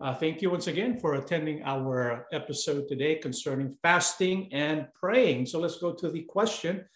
Uh, thank you once again for attending our episode today concerning fasting and praying. So let's go to the question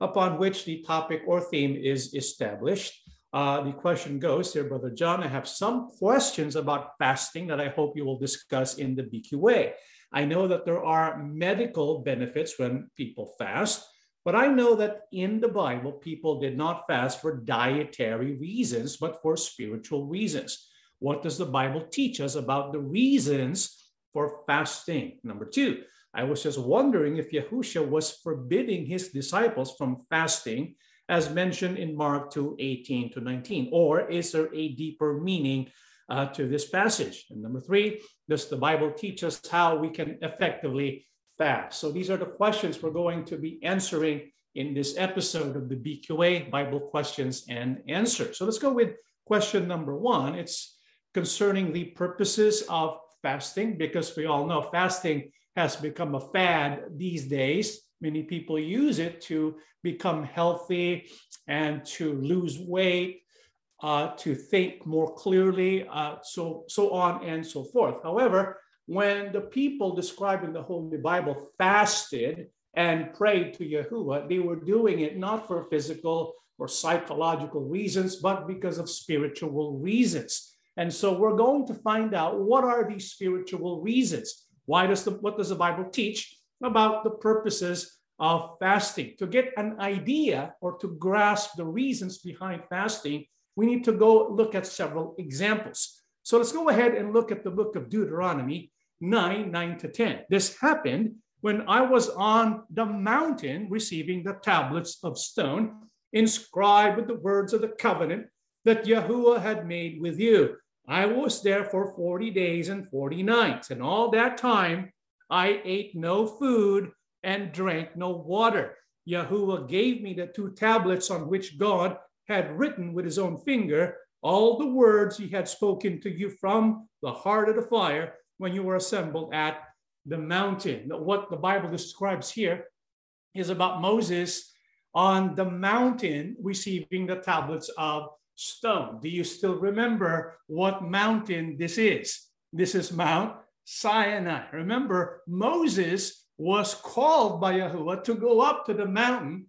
upon which the topic or theme is established. Uh, the question goes here, Brother John, I have some questions about fasting that I hope you will discuss in the BQA. I know that there are medical benefits when people fast, but I know that in the Bible, people did not fast for dietary reasons, but for spiritual reasons. What does the Bible teach us about the reasons for fasting? Number two, I was just wondering if Yahusha was forbidding his disciples from fasting, as mentioned in Mark 2 18 to 19, or is there a deeper meaning uh, to this passage? And number three, does the Bible teach us how we can effectively fast? So these are the questions we're going to be answering in this episode of the BQA Bible Questions and Answers. So let's go with question number one. It's concerning the purposes of fasting, because we all know fasting has become a fad these days. Many people use it to become healthy and to lose weight, uh, to think more clearly, uh, so, so on and so forth. However, when the people described in the Holy Bible fasted and prayed to Yahuwah, they were doing it not for physical or psychological reasons, but because of spiritual reasons. And so we're going to find out what are these spiritual reasons. Why does the what does the Bible teach about the purposes of fasting? To get an idea or to grasp the reasons behind fasting, we need to go look at several examples. So let's go ahead and look at the book of Deuteronomy 9, 9 to 10. This happened when I was on the mountain receiving the tablets of stone inscribed with the words of the covenant that Yahuwah had made with you. I was there for 40 days and 40 nights, and all that time I ate no food and drank no water. Yahuwah gave me the two tablets on which God had written with his own finger all the words he had spoken to you from the heart of the fire when you were assembled at the mountain. What the Bible describes here is about Moses on the mountain receiving the tablets of stone. Do you still remember what mountain this is? This is Mount Sinai. Remember, Moses was called by Yahuwah to go up to the mountain.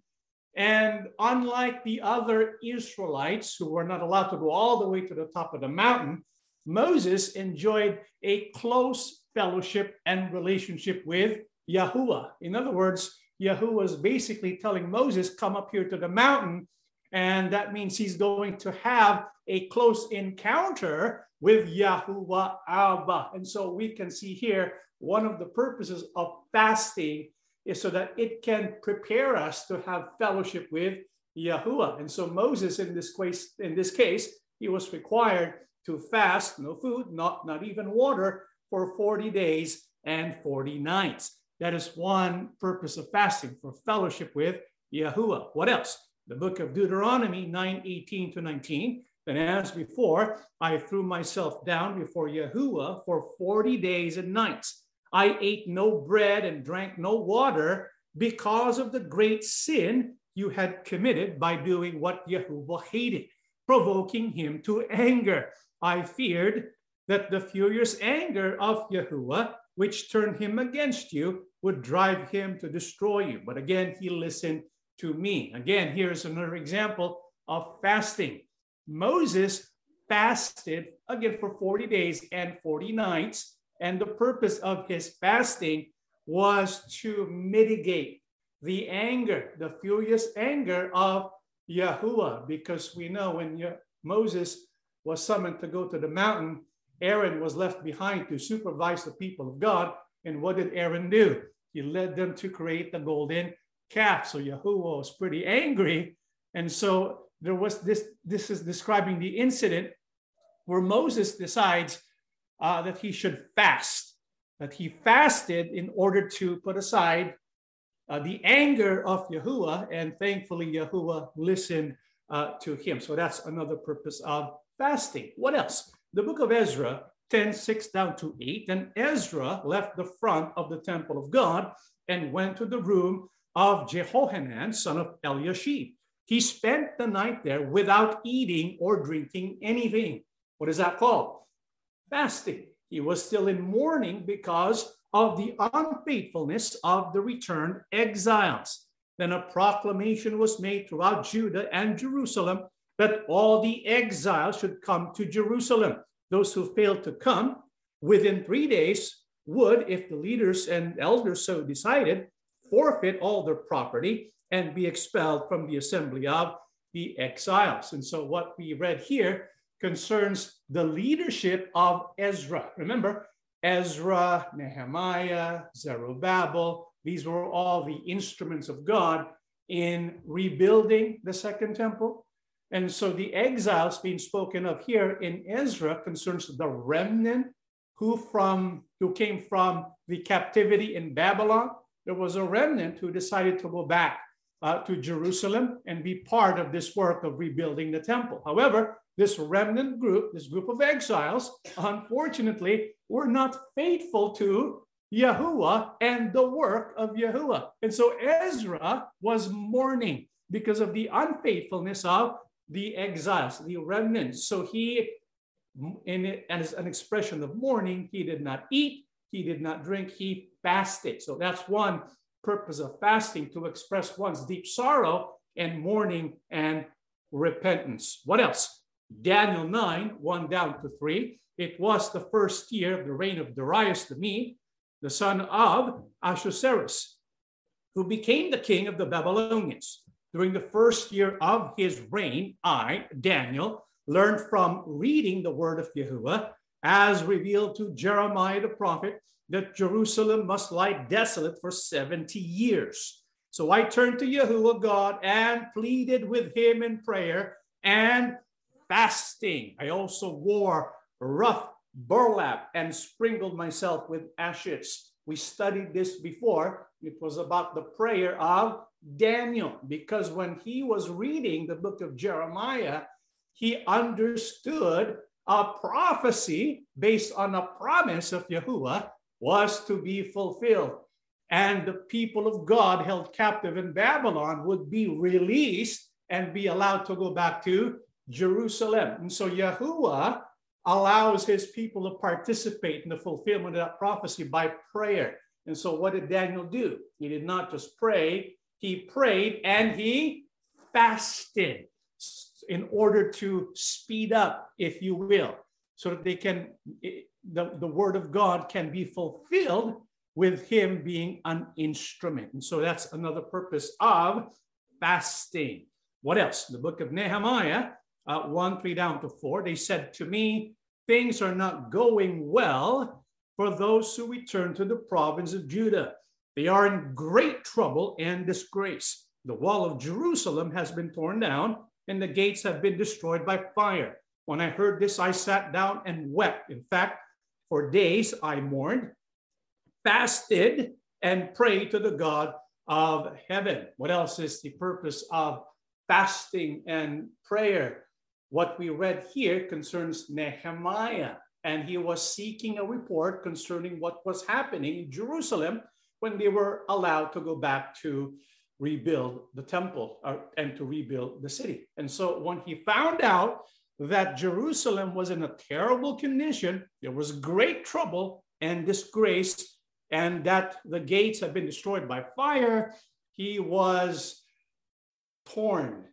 And unlike the other Israelites who were not allowed to go all the way to the top of the mountain, Moses enjoyed a close fellowship and relationship with Yahuwah. In other words, Yahuwah is basically telling Moses, Come up here to the mountain and that means he's going to have a close encounter with Yahuwah Abba. And so we can see here one of the purposes of fasting is so that it can prepare us to have fellowship with Yahuwah. And so Moses, in this case, in this case, he was required to fast, no food, not, not even water, for 40 days and 40 nights. That is one purpose of fasting for fellowship with Yahuwah. What else? The book of Deuteronomy 9 18 to 19. And as before, I threw myself down before Yahuwah for 40 days and nights. I ate no bread and drank no water because of the great sin you had committed by doing what Yahuwah hated, provoking him to anger. I feared that the furious anger of Yahuwah, which turned him against you, would drive him to destroy you. But again, he listened to me. Again, here's another example of fasting. Moses fasted again for 40 days and 40 nights. And the purpose of his fasting was to mitigate the anger, the furious anger of Yahuwah, because we know when Moses was summoned to go to the mountain, Aaron was left behind to supervise the people of God. And what did Aaron do? He led them to create the golden calf. So Yahuwah was pretty angry. And so there was this, this is describing the incident where Moses decides uh, that he should fast, that he fasted in order to put aside uh, the anger of Yahuwah. And thankfully, Yahuwah listened uh, to him. So that's another purpose of fasting. What else? The book of Ezra 10, 6 down to 8. And Ezra left the front of the temple of God and went to the room of Jehohanan, son of Eliashib. He spent the night there without eating or drinking anything. What is that called? Fasting. He was still in mourning because of the unfaithfulness of the returned exiles. Then a proclamation was made throughout Judah and Jerusalem that all the exiles should come to Jerusalem. Those who failed to come within three days would, if the leaders and elders so decided, forfeit all their property and be expelled from the assembly of the exiles. And so, what we read here concerns the leadership of Ezra. Remember, Ezra, Nehemiah, Zerubbabel, these were all the instruments of God in rebuilding the second temple. And so the exiles being spoken of here in Ezra concerns the remnant who from who came from the captivity in Babylon. There was a remnant who decided to go back uh, to Jerusalem and be part of this work of rebuilding the temple. However, this remnant group, this group of exiles, unfortunately, were not faithful to Yahuwah and the work of Yahuwah. And so Ezra was mourning because of the unfaithfulness of the exiles, the remnants. So he, in as an expression of mourning, he did not eat, he did not drink, he fasted. So that's one purpose of fasting to express one's deep sorrow and mourning and repentance. What else? Daniel 9, 1 down to 3. It was the first year of the reign of Darius the Mede, the son of Ahasuerus, who became the king of the Babylonians. During the first year of his reign, I, Daniel, learned from reading the word of Yahuwah as revealed to Jeremiah the prophet that Jerusalem must lie desolate for 70 years. So I turned to Yahuwah God and pleaded with him in prayer and fasting. I also wore rough burlap and sprinkled myself with ashes. We studied this before. It was about the prayer of Daniel, because when he was reading the book of Jeremiah, he understood a prophecy based on a promise of Yahuwah was to be fulfilled. And the people of God held captive in Babylon would be released and be allowed to go back to Jerusalem. And so Yahuwah allows his people to participate in the fulfillment of that prophecy by prayer. And so what did Daniel do? He did not just pray, he prayed and he fasted in order to speed up, if you will, so that they can, the, the word of God can be fulfilled with him being an instrument. And so that's another purpose of fasting. What else? The book of Nehemiah, uh, 1 3 down to 4, they said to me, Things are not going well for those who return to the province of Judah. They are in great trouble and disgrace. The wall of Jerusalem has been torn down, and the gates have been destroyed by fire. When I heard this, I sat down and wept. In fact, for days I mourned, fasted, and prayed to the God of heaven. What else is the purpose of fasting and prayer? What we read here concerns Nehemiah, and he was seeking a report concerning what was happening in Jerusalem when they were allowed to go back to rebuild the temple or, and to rebuild the city. And so when he found out that Jerusalem was in a terrible condition, there was great trouble and disgrace, and that the gates had been destroyed by fire, he was torn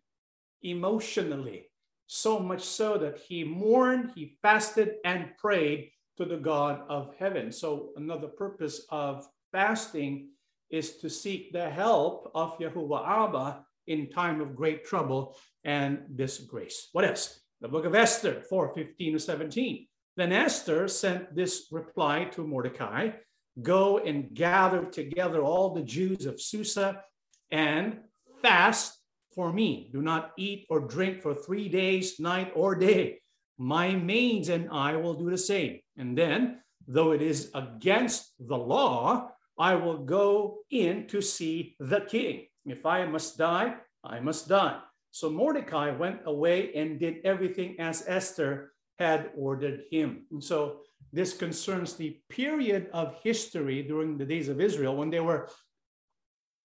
emotionally so much so that he mourned, he fasted, and prayed to the God of heaven. So, another purpose of fasting is to seek the help of Yahuwah Abba in time of great trouble and disgrace. What else? The book of Esther, 4 15 to 17. Then Esther sent this reply to Mordecai Go and gather together all the Jews of Susa and fast for me. Do not eat or drink for three days, night or day. My maids and I will do the same. And then, though it is against the law, I will go in to see the king. If I must die, I must die. So Mordecai went away and did everything as Esther had ordered him. And so this concerns the period of history during the days of Israel when they were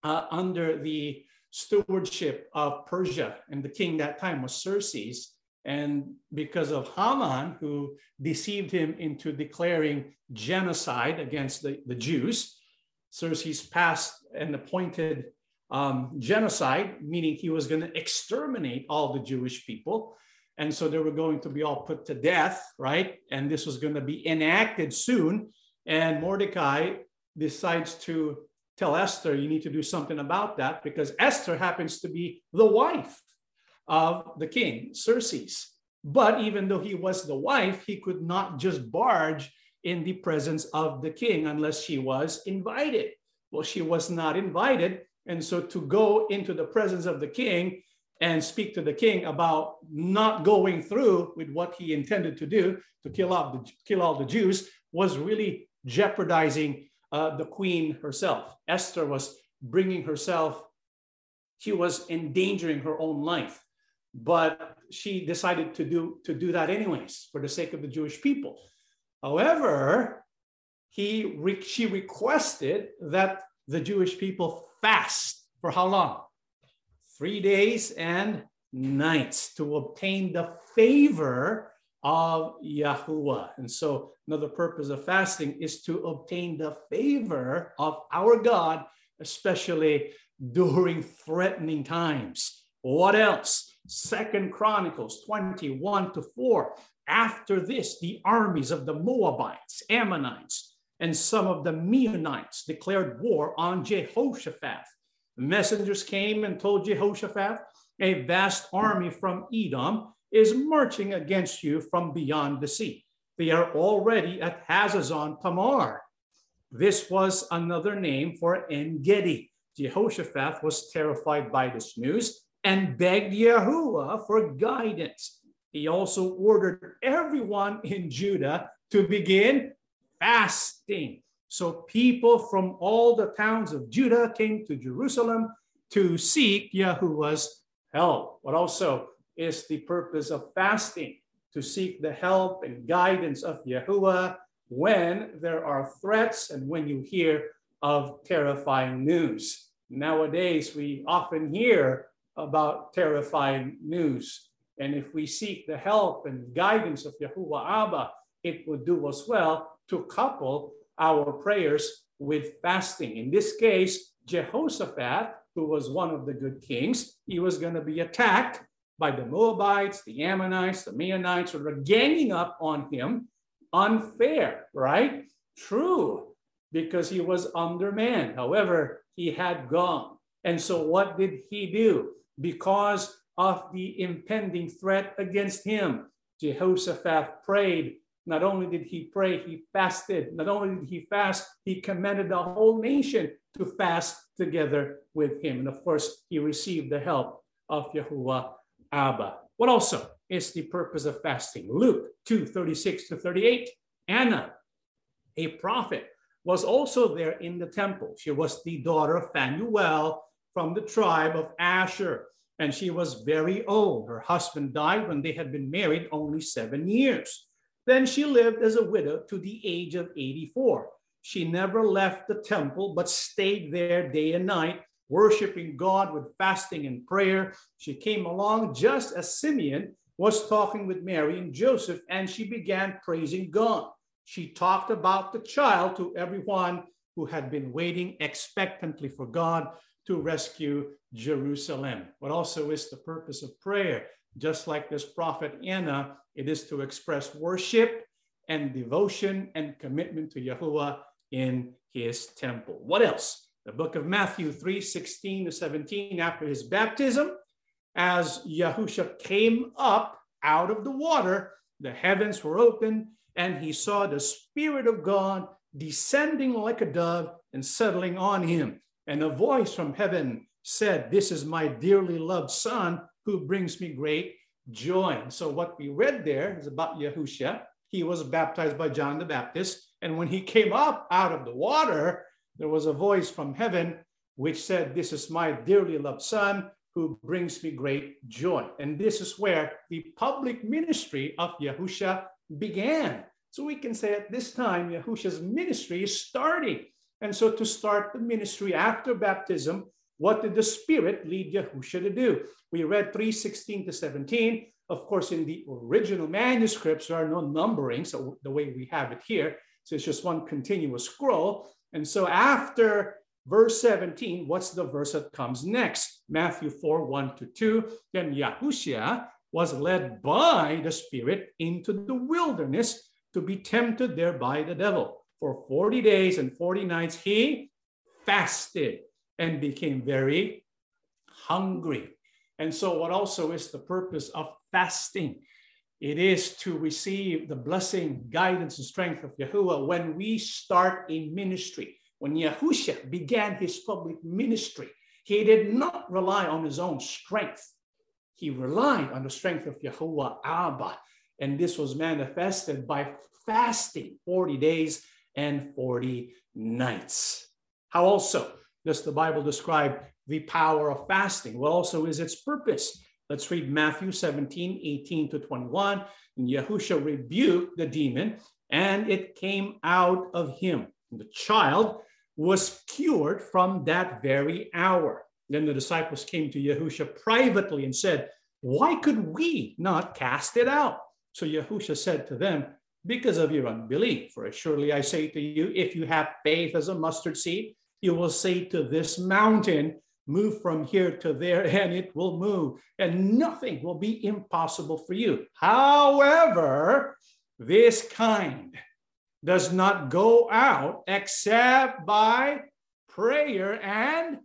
uh, under the stewardship of Persia, and the king that time was Xerxes. And because of Haman, who deceived him into declaring genocide against the, the Jews, Xerxes passed and appointed um, genocide, meaning he was going to exterminate all the Jewish people. And so they were going to be all put to death, right? And this was going to be enacted soon. And Mordecai decides to tell Esther, you need to do something about that because Esther happens to be the wife of the king, Xerxes. But even though he was the wife, he could not just barge in the presence of the king unless she was invited. Well, she was not invited. And so to go into the presence of the king and speak to the king about not going through with what he intended to do to kill off the kill all the Jews was really jeopardizing uh, the queen herself. Esther was bringing herself, she was endangering her own life, but she decided to do to do that anyways for the sake of the Jewish people. However, he she requested that the Jewish people fast for how long? Three days and nights to obtain the favor of Yahuwah. And so, another purpose of fasting is to obtain the favor of our God, especially during threatening times. What else? Second Chronicles 21 to 4. After this, the armies of the Moabites, Ammonites, and some of the Meunites declared war on Jehoshaphat. Messengers came and told Jehoshaphat, a vast army from Edom is marching against you from beyond the sea. They are already at Hazazon Tamar. This was another name for En Gedi. Jehoshaphat was terrified by this news and begged Yahuwah for guidance. He also ordered everyone in Judah to begin fasting. So people from all the towns of Judah came to Jerusalem to seek Yahuwah's help. But also is the purpose of fasting to seek the help and guidance of Yahuwah when there are threats and when you hear of terrifying news. Nowadays, we often hear about terrifying news. And if we seek the help and guidance of Yahuwah Abba, it would do us well to couple our prayers with fasting. In this case, Jehoshaphat, who was one of the good kings, he was going to be attacked by the Moabites, the Ammonites, the Meunites, who were ganging up on him. Unfair, right? True, because he was undermanned. However, he had gone. And so what did he do? Because of the impending threat against him, Jehoshaphat prayed. Not only did he pray, he fasted. Not only did he fast, he commanded the whole nation to fast together with him. And of course, he received the help of Yahuwah Abba. What also is the purpose of fasting? Luke 2 36 to 38. Anna, a prophet, was also there in the temple. She was the daughter of Phanuel from the tribe of Asher, and she was very old. Her husband died when they had been married only seven years. Then she lived as a widow to the age of 84. She never left the temple, but stayed there day and night worshiping God with fasting and prayer. She came along just as Simeon was talking with Mary and Joseph, and she began praising God. She talked about the child to everyone who had been waiting expectantly for God to rescue Jerusalem. What also is the purpose of prayer? Just like this prophet Anna, it is to express worship and devotion and commitment to Yahuwah in his temple. What else? the book of Matthew 3 16 to 17, after his baptism, as Yahusha came up out of the water, the heavens were opened, and he saw the Spirit of God descending like a dove and settling on him. And a voice from heaven said, This is my dearly loved Son who brings me great joy. So, what we read there is about Yahusha. He was baptized by John the Baptist. And when he came up out of the water, there was a voice from heaven which said, This is my dearly loved Son who brings me great joy. And this is where the public ministry of Yahusha began. So we can say at this time, Yahusha's ministry is starting. And so to start the ministry after baptism, what did the Spirit lead Yahusha to do? We read 3:16 to 17. Of course, in the original manuscripts, there are no numbering, so the way we have it here. So it's just one continuous scroll. And so after verse 17, what's the verse that comes next? Matthew 4 1 to 2. Then Yahushua was led by the Spirit into the wilderness to be tempted there by the devil. For 40 days and 40 nights, he fasted and became very hungry. And so, what also is the purpose of fasting? It is to receive the blessing, guidance, and strength of Yahuwah when we start a ministry. When Yahusha began his public ministry, he did not rely on his own strength. He relied on the strength of Yahuwah Abba. And this was manifested by fasting 40 days and 40 nights. How also does the Bible describe the power of fasting? What also is its purpose? Let's read Matthew 17, 18 to 21. And Yahusha rebuked the demon, and it came out of him. And the child was cured from that very hour. Then the disciples came to Yahusha privately and said, Why could we not cast it out? So Yahusha said to them, Because of your unbelief. For surely I say to you, if you have faith as a mustard seed, you will say to this mountain, Move from here to there, and it will move, and nothing will be impossible for you. However, this kind does not go out except by prayer and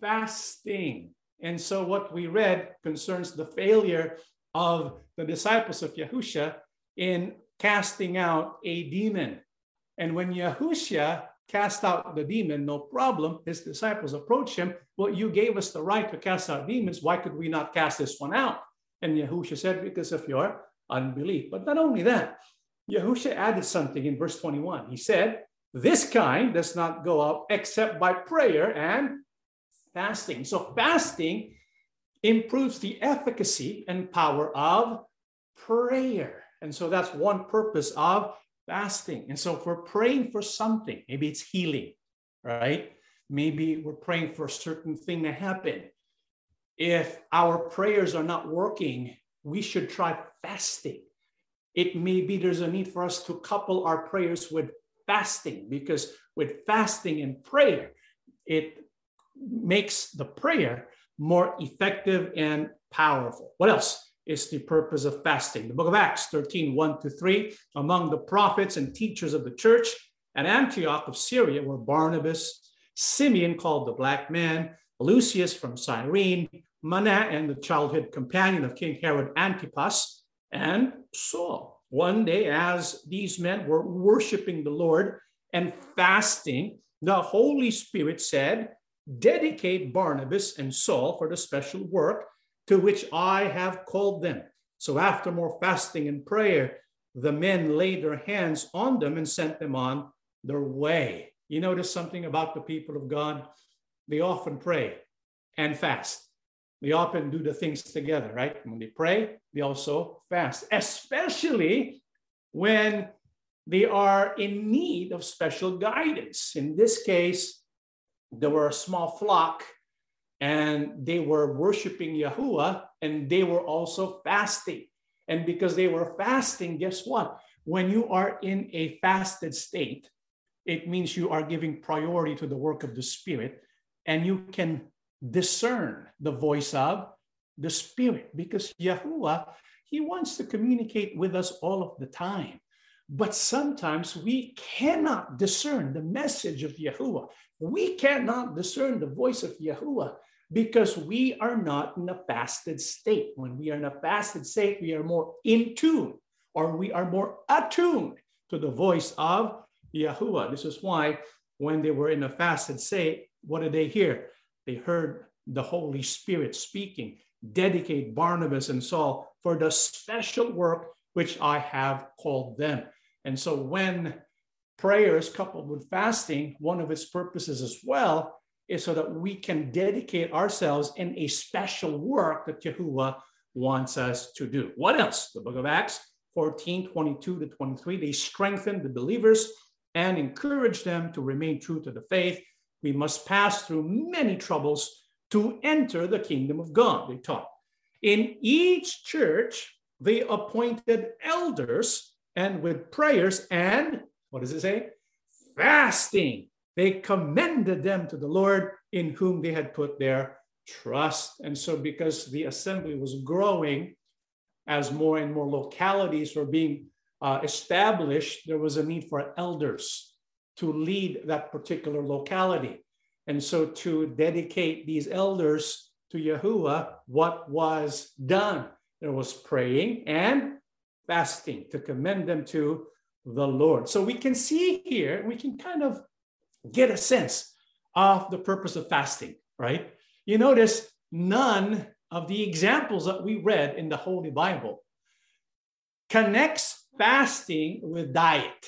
fasting. And so, what we read concerns the failure of the disciples of Yahusha in casting out a demon. And when Yahusha cast out the demon, no problem. His disciples approach him. Well, you gave us the right to cast out demons. Why could we not cast this one out? And Yahusha said, Because of your unbelief. But not only that, Yahusha added something in verse 21. He said, This kind does not go out except by prayer and fasting. So, fasting improves the efficacy and power of prayer. And so, that's one purpose of fasting. And so if we're praying for something, maybe it's healing, right? Maybe we're praying for a certain thing to happen. If our prayers are not working, we should try fasting. It may be there's a need for us to couple our prayers with fasting because with fasting and prayer, it makes the prayer more effective and powerful. What else? Is the purpose of fasting. The book of Acts 13, 1 to 3. Among the prophets and teachers of the church at Antioch of Syria were Barnabas, Simeon called the black man, Lucius from Cyrene, Manaen and the childhood companion of King Herod Antipas, and Saul. One day, as these men were worshiping the Lord and fasting, the Holy Spirit said, Dedicate Barnabas and Saul for the special work to which I have called them. So after more fasting and prayer, the men laid their hands on them and sent them on their way. You notice something about the people of God? They often pray and fast. They often do the things together, right? When they pray, they also fast, especially when they are in need of special guidance. In this case, there were a small flock and they were worshiping Yahuwah and they were also fasting. And because they were fasting, guess what? When you are in a fasted state, it means you are giving priority to the work of the Spirit and you can discern the voice of the Spirit because Yahuwah, He wants to communicate with us all of the time. But sometimes we cannot discern the message of Yahuwah. We cannot discern the voice of Yahuwah because we are not in a fasted state. When we are in a fasted state, we are more in tune or we are more attuned to the voice of Yahuwah. This is why when they were in a fasted state, what did they hear? They heard the Holy Spirit speaking, dedicate Barnabas and Saul for the special work which I have called them. And so when prayer is coupled with fasting, one of its purposes as well is so that we can dedicate ourselves in a special work that Yahuwah wants us to do. What else? The book of Acts 14, 22 to 23, they strengthen the believers and encourage them to remain true to the faith. We must pass through many troubles to enter the kingdom of God, they taught. In each church, they appointed elders and with prayers and what does it say? Fasting. They commended them to the Lord in whom they had put their trust. And so, because the assembly was growing as more and more localities were being uh, established, there was a need for elders to lead that particular locality. And so, to dedicate these elders to Yahuwah, what was done? There was praying and fasting to commend them to the Lord. So we can see here, we can kind of get a sense of the purpose of fasting, right? You notice none of the examples that we read in the Holy Bible connects fasting with diet,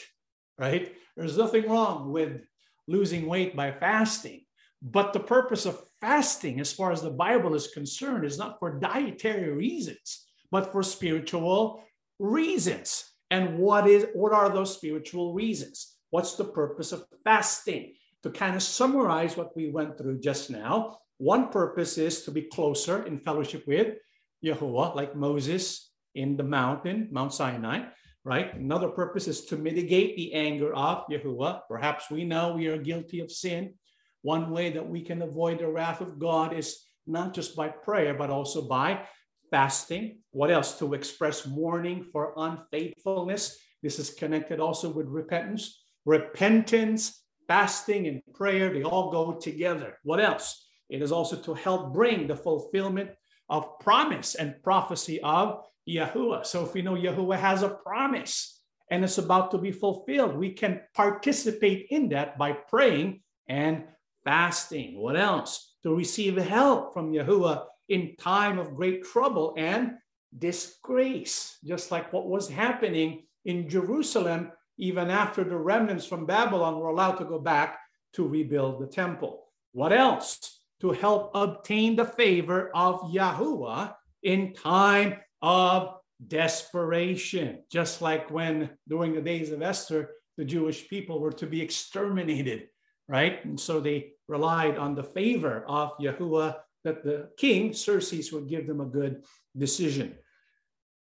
right? There's nothing wrong with losing weight by fasting. But the purpose of fasting, as far as the Bible is concerned, is not for dietary reasons, but for spiritual reasons. And what is what are those spiritual reasons? What's the purpose of fasting? To kind of summarize what we went through just now, one purpose is to be closer in fellowship with Yahuwah, like Moses in the mountain, Mount Sinai, right? Another purpose is to mitigate the anger of Yahuwah. Perhaps we know we are guilty of sin. One way that we can avoid the wrath of God is not just by prayer, but also by fasting. What else? To express mourning for unfaithfulness. This is connected also with repentance. Repentance, fasting, and prayer, they all go together. What else? It is also to help bring the fulfillment of promise and prophecy of Yahuwah. So if we know Yahuwah has a promise and it's about to be fulfilled, we can participate in that by praying and fasting. What else? To receive help from Yahuwah in time of great trouble and disgrace, just like what was happening in Jerusalem, even after the remnants from Babylon were allowed to go back to rebuild the temple. What else? To help obtain the favor of Yahuwah in time of desperation, just like when during the days of Esther, the Jewish people were to be exterminated, right? And so they relied on the favor of Yahuwah that the king, Xerxes, would give them a good decision.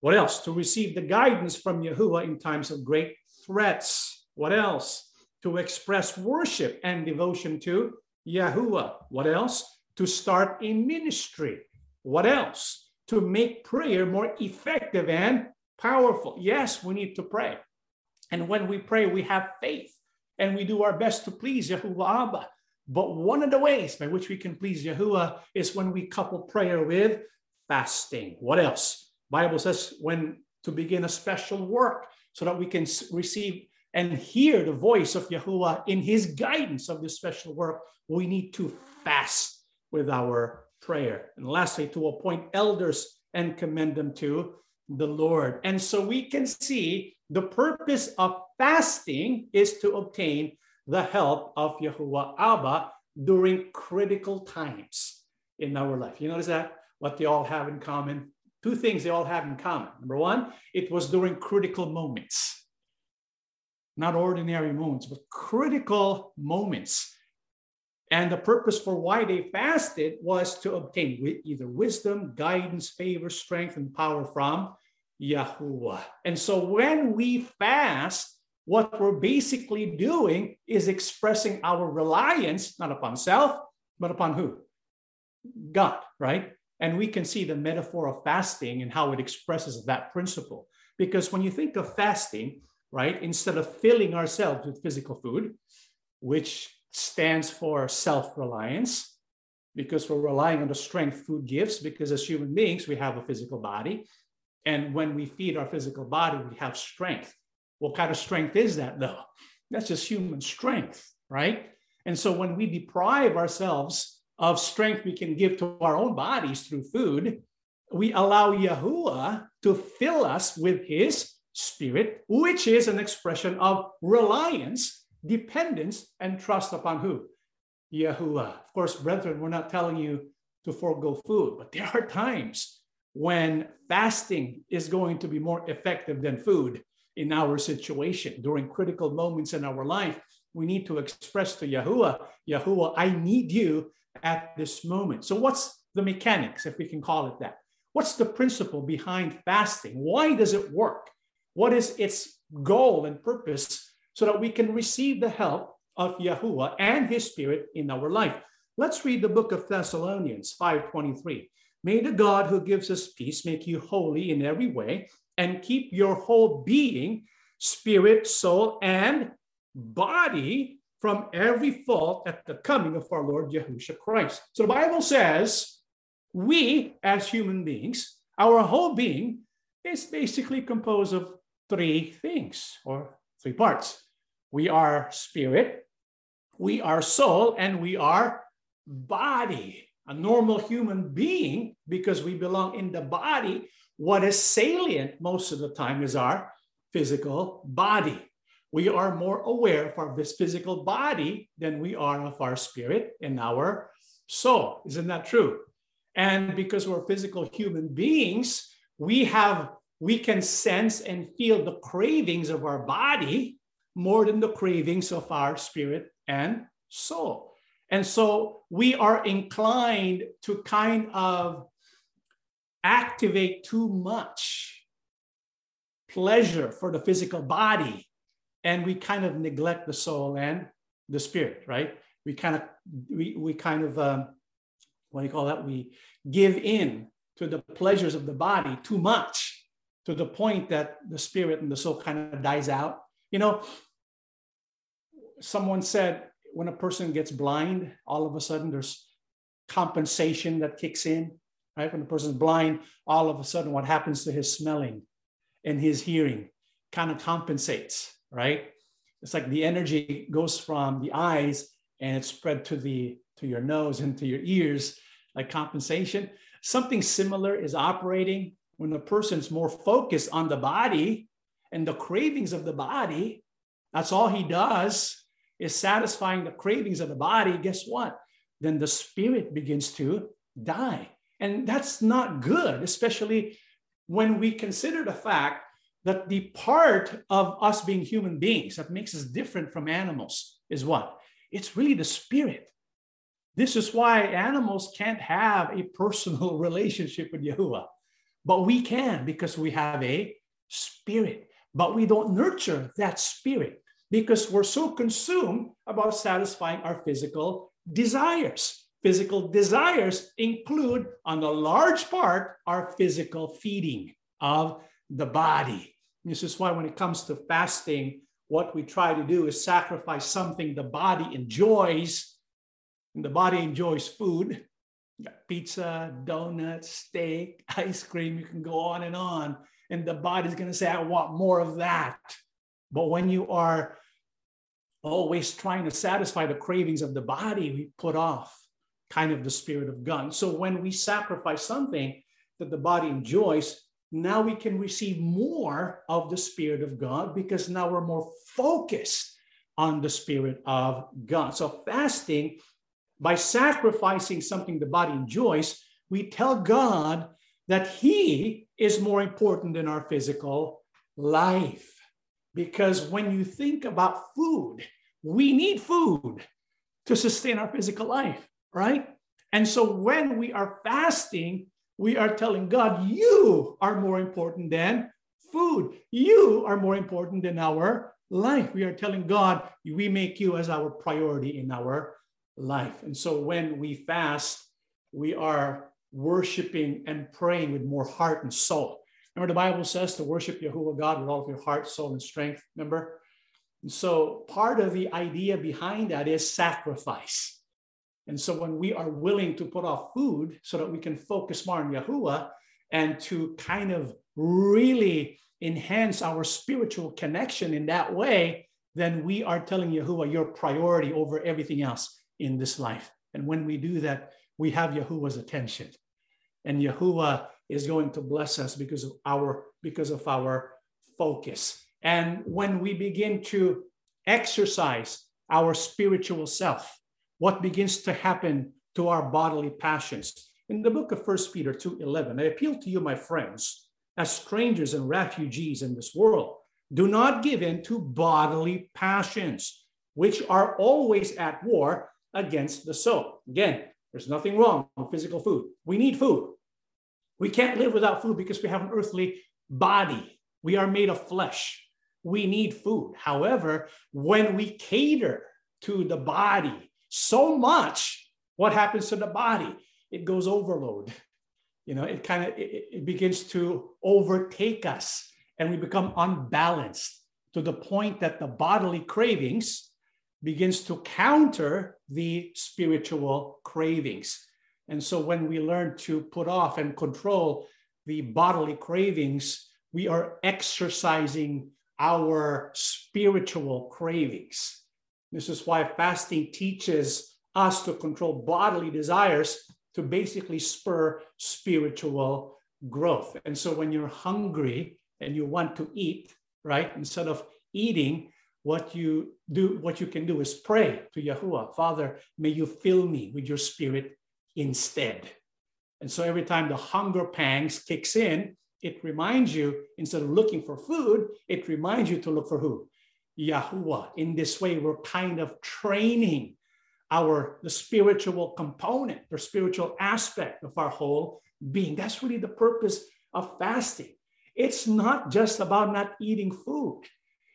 What else? To receive the guidance from Yahuwah in times of great threats. What else? To express worship and devotion to Yahuwah. What else? To start a ministry. What else? To make prayer more effective and powerful. Yes, we need to pray. And when we pray, we have faith and we do our best to please Yahuwah Abba. But one of the ways by which we can please Yahuwah is when we couple prayer with fasting. What else? Bible says when to begin a special work so that we can receive and hear the voice of Yahuwah in his guidance of this special work, we need to fast with our prayer. And lastly, to appoint elders and commend them to the Lord. And so we can see the purpose of fasting is to obtain the help of Yahuwah Abba during critical times in our life. You notice that? What they all have in common? Two things they all have in common. Number one, it was during critical moments, not ordinary moments, but critical moments. And the purpose for why they fasted was to obtain either wisdom, guidance, favor, strength, and power from Yahuwah. And so when we fast, what we're basically doing is expressing our reliance not upon self, but upon who? God, right? And we can see the metaphor of fasting and how it expresses that principle. Because when you think of fasting, right, instead of filling ourselves with physical food, which stands for self reliance, because we're relying on the strength food gives, because as human beings, we have a physical body. And when we feed our physical body, we have strength. What kind of strength is that, though? That's just human strength, right? And so when we deprive ourselves of strength we can give to our own bodies through food, we allow Yahuwah to fill us with his spirit, which is an expression of reliance, dependence, and trust upon who? Yahuwah. Of course, brethren, we're not telling you to forego food, but there are times when fasting is going to be more effective than food in our situation during critical moments in our life we need to express to yahuwah yahuwah i need you at this moment so what's the mechanics if we can call it that What's the principle behind fasting? Why does it work? What is its goal and purpose so that we can receive the help of Yahuwah and his spirit in our life? Let's read the book of Thessalonians 5:23. May the God who gives us peace make you holy in every way and keep your whole being, spirit, soul, and body from every fault at the coming of our Lord Yahushua Christ. So the Bible says we as human beings, our whole being is basically composed of three things or three parts. We are spirit, we are soul, and we are body. A normal human being, because we belong in the body, what is salient most of the time is our physical body. We are more aware of our physical body than we are of our spirit and our soul. Isn't that true? And because we're physical human beings, we have we can sense and feel the cravings of our body more than the cravings of our spirit and soul. And so we are inclined to kind of activate too much pleasure for the physical body and we kind of neglect the soul and the spirit right we kind of we, we kind of um, what do you call that? We give in to the pleasures of the body too much to the point that the spirit and the soul kind of dies out. You know, someone said when a person gets blind, all of a sudden there's compensation that kicks in, right? When a person's blind, all of a sudden what happens to his smelling and his hearing kind of compensates, right? It's like the energy goes from the eyes and it's spread to the to your nose and to your ears, like compensation. Something similar is operating when the person's more focused on the body and the cravings of the body. That's all he does is satisfying the cravings of the body. Guess what? Then the spirit begins to die. And that's not good, especially when we consider the fact that the part of us being human beings that makes us different from animals is what? It's really the spirit. This is why animals can't have a personal relationship with Yahuwah, but we can because we have a spirit. But we don't nurture that spirit because we're so consumed about satisfying our physical desires. Physical desires include, on a large part, our physical feeding of the body. This is why, when it comes to fasting, what we try to do is sacrifice something the body enjoys and the body enjoys food. Pizza, donuts, steak, ice cream, you can go on and on. And the body's going to say, I want more of that. But when you are always trying to satisfy the cravings of the body, we put off kind of the spirit of God. So when we sacrifice something that the body enjoys, now we can receive more of the spirit of God because now we're more focused on the spirit of God. So fasting by sacrificing something the body enjoys, we tell God that He is more important than our physical life. Because when you think about food, we need food to sustain our physical life, right? And so when we are fasting, we are telling God, You are more important than food. You are more important than our life. We are telling God, We make you as our priority in our life. And so when we fast, we are worshiping and praying with more heart and soul. Remember, the Bible says to worship Yahuwah God with all of your heart, soul, and strength. Remember? And so part of the idea behind that is sacrifice. And so when we are willing to put off food so that we can focus more on Yahuwah and to kind of really enhance our spiritual connection in that way, then we are telling Yahuwah your priority over everything else in this life. And when we do that, we have Yahuwah's attention. And Yahuwah is going to bless us because of our because of our focus. And when we begin to exercise our spiritual self, what begins to happen to our bodily passions? In the book of First Peter 2:11, I appeal to you, my friends, as strangers and refugees in this world, do not give in to bodily passions, which are always at war against the soul. Again, there's nothing wrong with physical food. We need food. We can't live without food because we have an earthly body. We are made of flesh. We need food. However, when we cater to the body so much, what happens to the body? It goes overload. You know, it kind of it, it begins to overtake us and we become unbalanced to the point that the bodily cravings begins to counter the spiritual cravings. And so when we learn to put off and control the bodily cravings, we are exercising our spiritual cravings. This is why fasting teaches us to control bodily desires to basically spur spiritual growth. And so when you're hungry and you want to eat, right, instead of eating, what you do, what you can do is pray to Yahuwah, Father, may you fill me with your spirit instead. And so every time the hunger pangs kicks in, it reminds you, instead of looking for food, it reminds you to look for who? Yahuwah. In this way, we're kind of training our the spiritual component, the spiritual aspect of our whole being. That's really the purpose of fasting. It's not just about not eating food.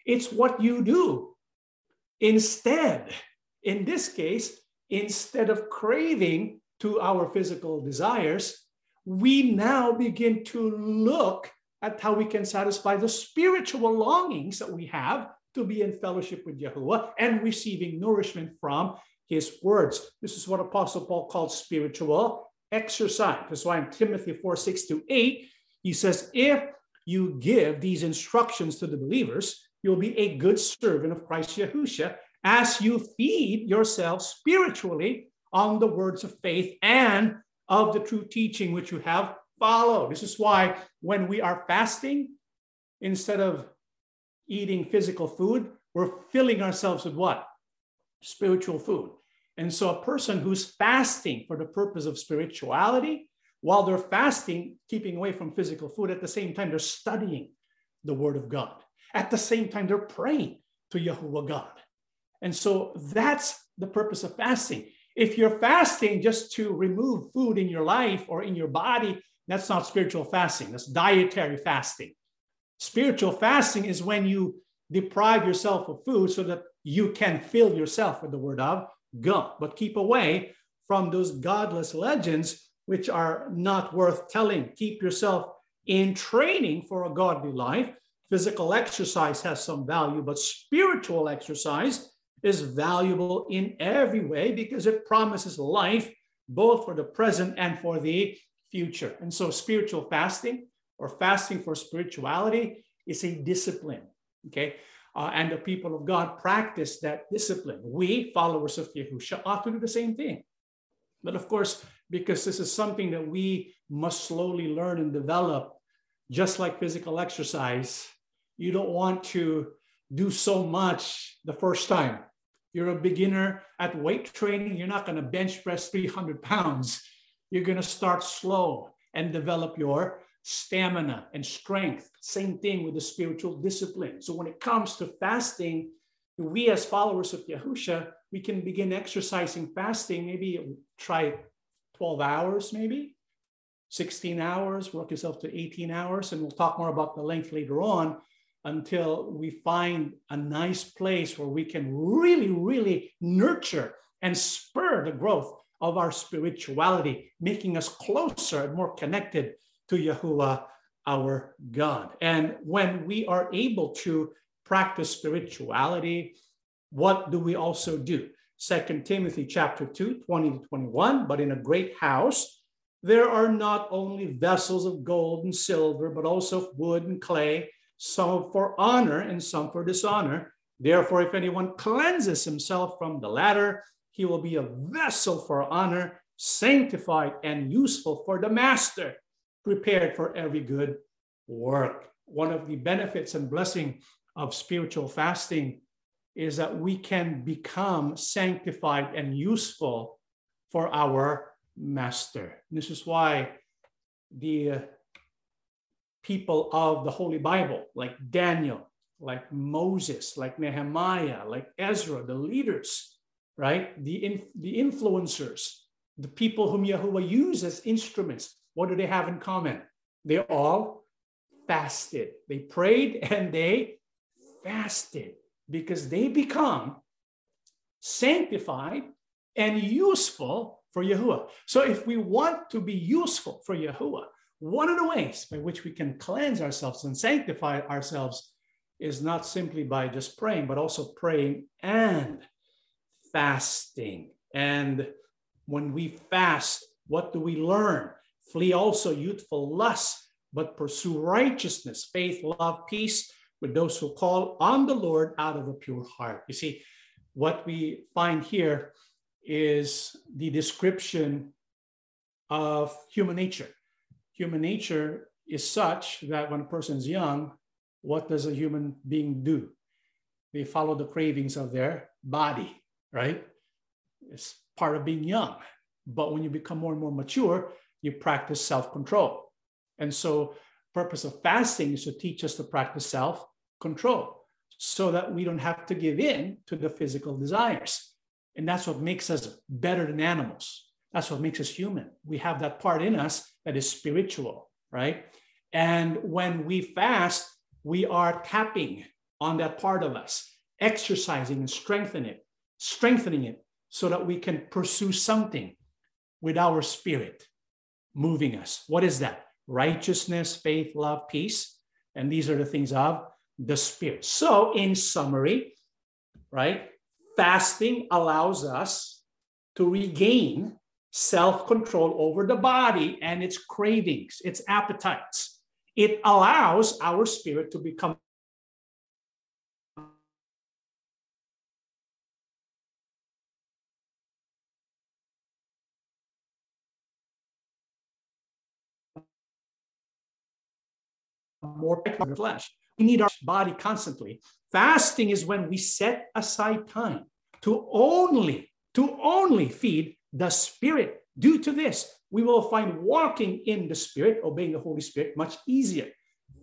It's what you do. Instead, in this case, instead of craving to our physical desires, we now begin to look at how we can satisfy the spiritual longings that we have to be in fellowship with Yahuwah and receiving nourishment from his words. This is what Apostle Paul called spiritual exercise. That's why in Timothy 4 6 to 8, he says, If you give these instructions to the believers, you'll be a good servant of Christ Yahushua as you feed yourself spiritually on the words of faith and of the true teaching which you have followed. This is why when we are fasting, instead of eating physical food, we're filling ourselves with what? Spiritual food. And so a person who's fasting for the purpose of spirituality, while they're fasting, keeping away from physical food, at the same time, they're studying the word of God. At the same time, they're praying to Yahuwah God. And so that's the purpose of fasting. If you're fasting just to remove food in your life or in your body, that's not spiritual fasting. That's dietary fasting. Spiritual fasting is when you deprive yourself of food so that you can fill yourself with the word of God. But keep away from those godless legends which are not worth telling. Keep yourself in training for a godly life. Physical exercise has some value, but spiritual exercise is valuable in every way because it promises life both for the present and for the future. And so, spiritual fasting or fasting for spirituality is a discipline. Okay. Uh, and the people of God practice that discipline. We, followers of Yahusha, ought to do the same thing. But of course, because this is something that we must slowly learn and develop, just like physical exercise, you don't want to do so much the first time you're a beginner at weight training, you're not going to bench press 300 pounds. You're going to start slow and develop your stamina and strength. Same thing with the spiritual discipline. So when it comes to fasting, we as followers of Yahusha, we can begin exercising fasting, maybe try 12 hours, maybe 16 hours, work yourself to 18 hours. And we'll talk more about the length later on until we find a nice place where we can really, really nurture and spur the growth of our spirituality, making us closer and more connected to Yahuwah, our God. And when we are able to practice spirituality, what do we also do? Second Timothy chapter 2, 20 to 21, but in a great house, there are not only vessels of gold and silver, but also wood and clay some for honor and some for dishonor. Therefore, if anyone cleanses himself from the latter, he will be a vessel for honor, sanctified and useful for the master, prepared for every good work. One of the benefits and blessing of spiritual fasting is that we can become sanctified and useful for our master. This is why the uh, people of the Holy Bible, like Daniel, like Moses, like Nehemiah, like Ezra, the leaders, right? The, the influencers, the people whom Yahuwah uses as instruments what do they have in common? They all fasted. They prayed and they fasted because they become sanctified and useful for Yahuwah. So if we want to be useful for Yahuwah, one of the ways by which we can cleanse ourselves and sanctify ourselves is not simply by just praying, but also praying and fasting. And when we fast, what do we learn? Flee also youthful lust, but pursue righteousness, faith, love, peace with those who call on the Lord out of a pure heart. You see, what we find here is the description of human nature. Human nature is such that when a person is young, what does a human being do? They follow the cravings of their body, right? It's part of being young. But when you become more and more mature, you practice self-control. And so purpose of fasting is to teach us to practice self-control so that we don't have to give in to the physical desires. And that's what makes us better than animals. That's what makes us human. We have that part in us that is spiritual, right? And when we fast, we are tapping on that part of us, exercising and strengthening it, strengthening it so that we can pursue something with our spirit moving us. What is that? Righteousness, faith, love, peace. And these are the things of the spirit. So, in summary, right, fasting allows us to regain self control over the body and its cravings, its appetites. It allows our spirit to become more flesh. We need our body constantly. Fasting is when we set aside time to only, to only feed the spirit. Due to this, we will find walking in the spirit, obeying the Holy Spirit, much easier.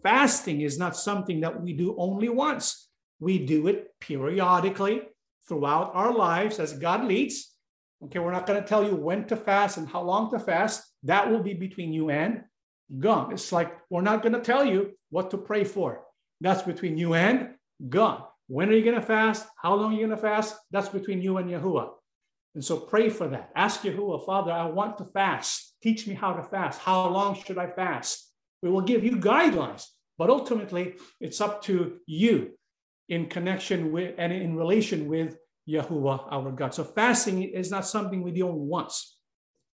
Fasting is not something that we do only once. We do it periodically throughout our lives as God leads. Okay, we're not going to tell you when to fast and how long to fast. That will be between you and God. It's like we're not going to tell you what to pray for. That's between you and God. When are you going to fast? How long are you going to fast? That's between you and Yahuwah. And so pray for that. Ask Yahuwah, Father, I want to fast. Teach me how to fast. How long should I fast? We will give you guidelines, but ultimately it's up to you in connection with and in relation with Yahuwah, our God. So fasting is not something we do once.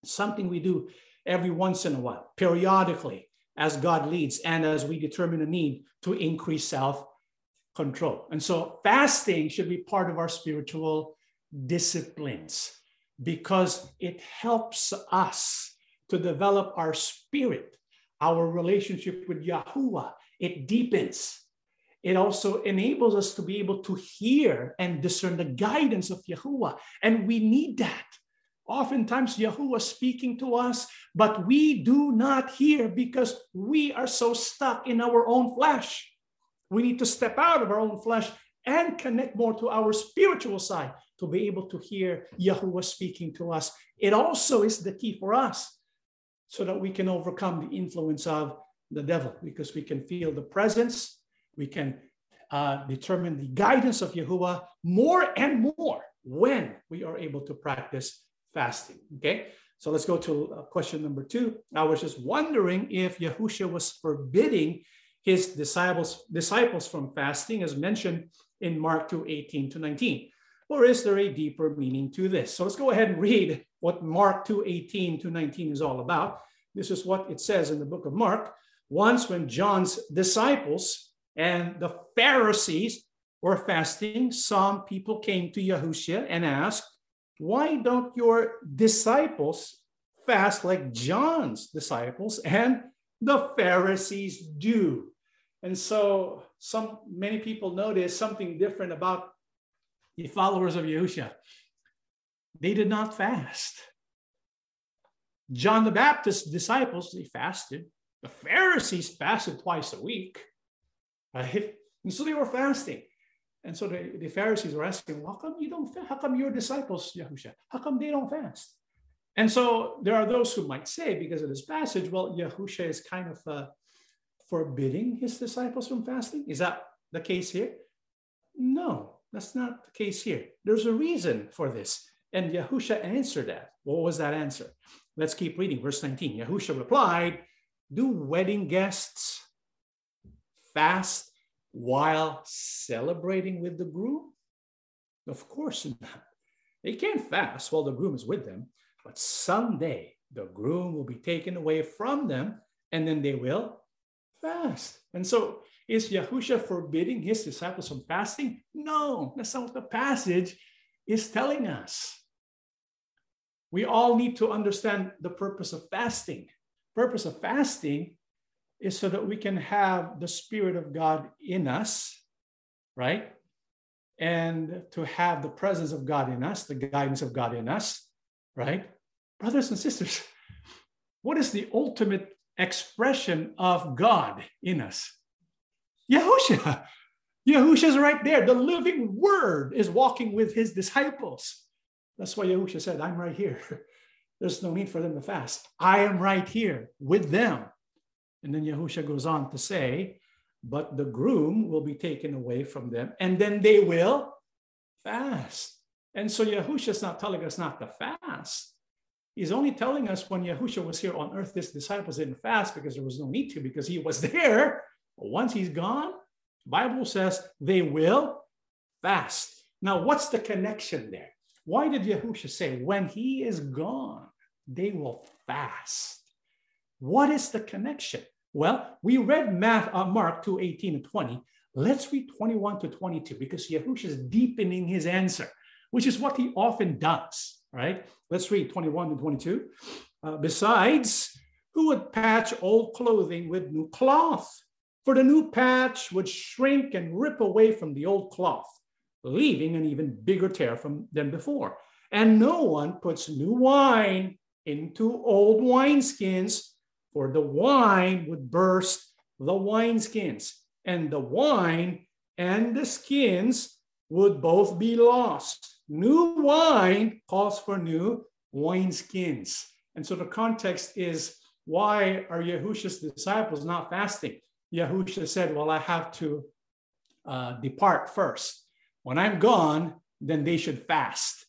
It's something we do every once in a while, periodically, as God leads and as we determine a need to increase self control. And so fasting should be part of our spiritual disciplines because it helps us to develop our spirit, our relationship with Yahuwah. It deepens. It also enables us to be able to hear and discern the guidance of Yahuwah. And we need that. Oftentimes, Yahuwah speaking to us, but we do not hear because we are so stuck in our own flesh. We need to step out of our own flesh and connect more to our spiritual side to be able to hear Yahuwah speaking to us. It also is the key for us so that we can overcome the influence of the devil because we can feel the presence, we can uh, determine the guidance of Yahuwah more and more when we are able to practice fasting. Okay, so let's go to uh, question number two. I was just wondering if Yahusha was forbidding his disciples disciples from fasting, as mentioned in Mark 2 18 to 19. Or is there a deeper meaning to this? So let's go ahead and read what Mark 2 18 to 19 is all about. This is what it says in the book of Mark. Once, when John's disciples and the Pharisees were fasting, some people came to Yahushua and asked, why don't your disciples fast like John's disciples and the Pharisees do? And so some many people notice something different about the followers of Yahushua. They did not fast. John the Baptist's disciples, they fasted. The Pharisees fasted twice a week. Right? Uh, and so they were fasting. And so the, the Pharisees were asking, how come you don't? How come your disciples, Yahusha, how come they don't fast? And so there are those who might say, because of this passage, well, Yahusha is kind of uh, forbidding his disciples from fasting. Is that the case here? No, that's not the case here. There's a reason for this. And Yahusha answered that. What was that answer? Let's keep reading. Verse 19. Yahusha replied, Do wedding guests fast while celebrating with the groom? Of course not. They can't fast while the groom is with them, but someday the groom will be taken away from them and then they will fast. And so is Yahusha forbidding his disciples from fasting? No, that's not what the passage is telling us. We all need to understand the purpose of fasting. Purpose of fasting is so that we can have the spirit of God in us, right? And to have the presence of God in us, the guidance of God in us, right? Brothers and sisters, what is the ultimate expression of God in us? Yahusha. Yahusha's right there. The living word is walking with his disciples. That's why Yahusha said, I'm right here. There's no need for them to fast. I am right here with them. And then Yahusha goes on to say, but the groom will be taken away from them, and then they will fast. And so Yahusha is not telling us not to fast. He's only telling us when Yahusha was here on earth, his disciples didn't fast because there was no need to, because he was there. But once he's gone, Bible says they will fast. Now, what's the connection there? Why did Yahusha say, when he is gone, they will fast? What is the connection? Well, we read Math, uh, Mark 2 18 and 20. Let's read 21 to 22 because Yahusha is deepening his answer, which is what he often does, right? Let's read 21 to 22. Uh, Besides, who would patch old clothing with new cloth? For the new patch would shrink and rip away from the old cloth, leaving an even bigger tear from than before. And no one puts new wine into old wineskins for the wine would burst the wineskins, and the wine and the skins would both be lost. New wine calls for new wineskins. And so the context is why are Yahusha's disciples not fasting? Yahusha said, Well, I have to uh, depart first. When I'm gone, then they should fast.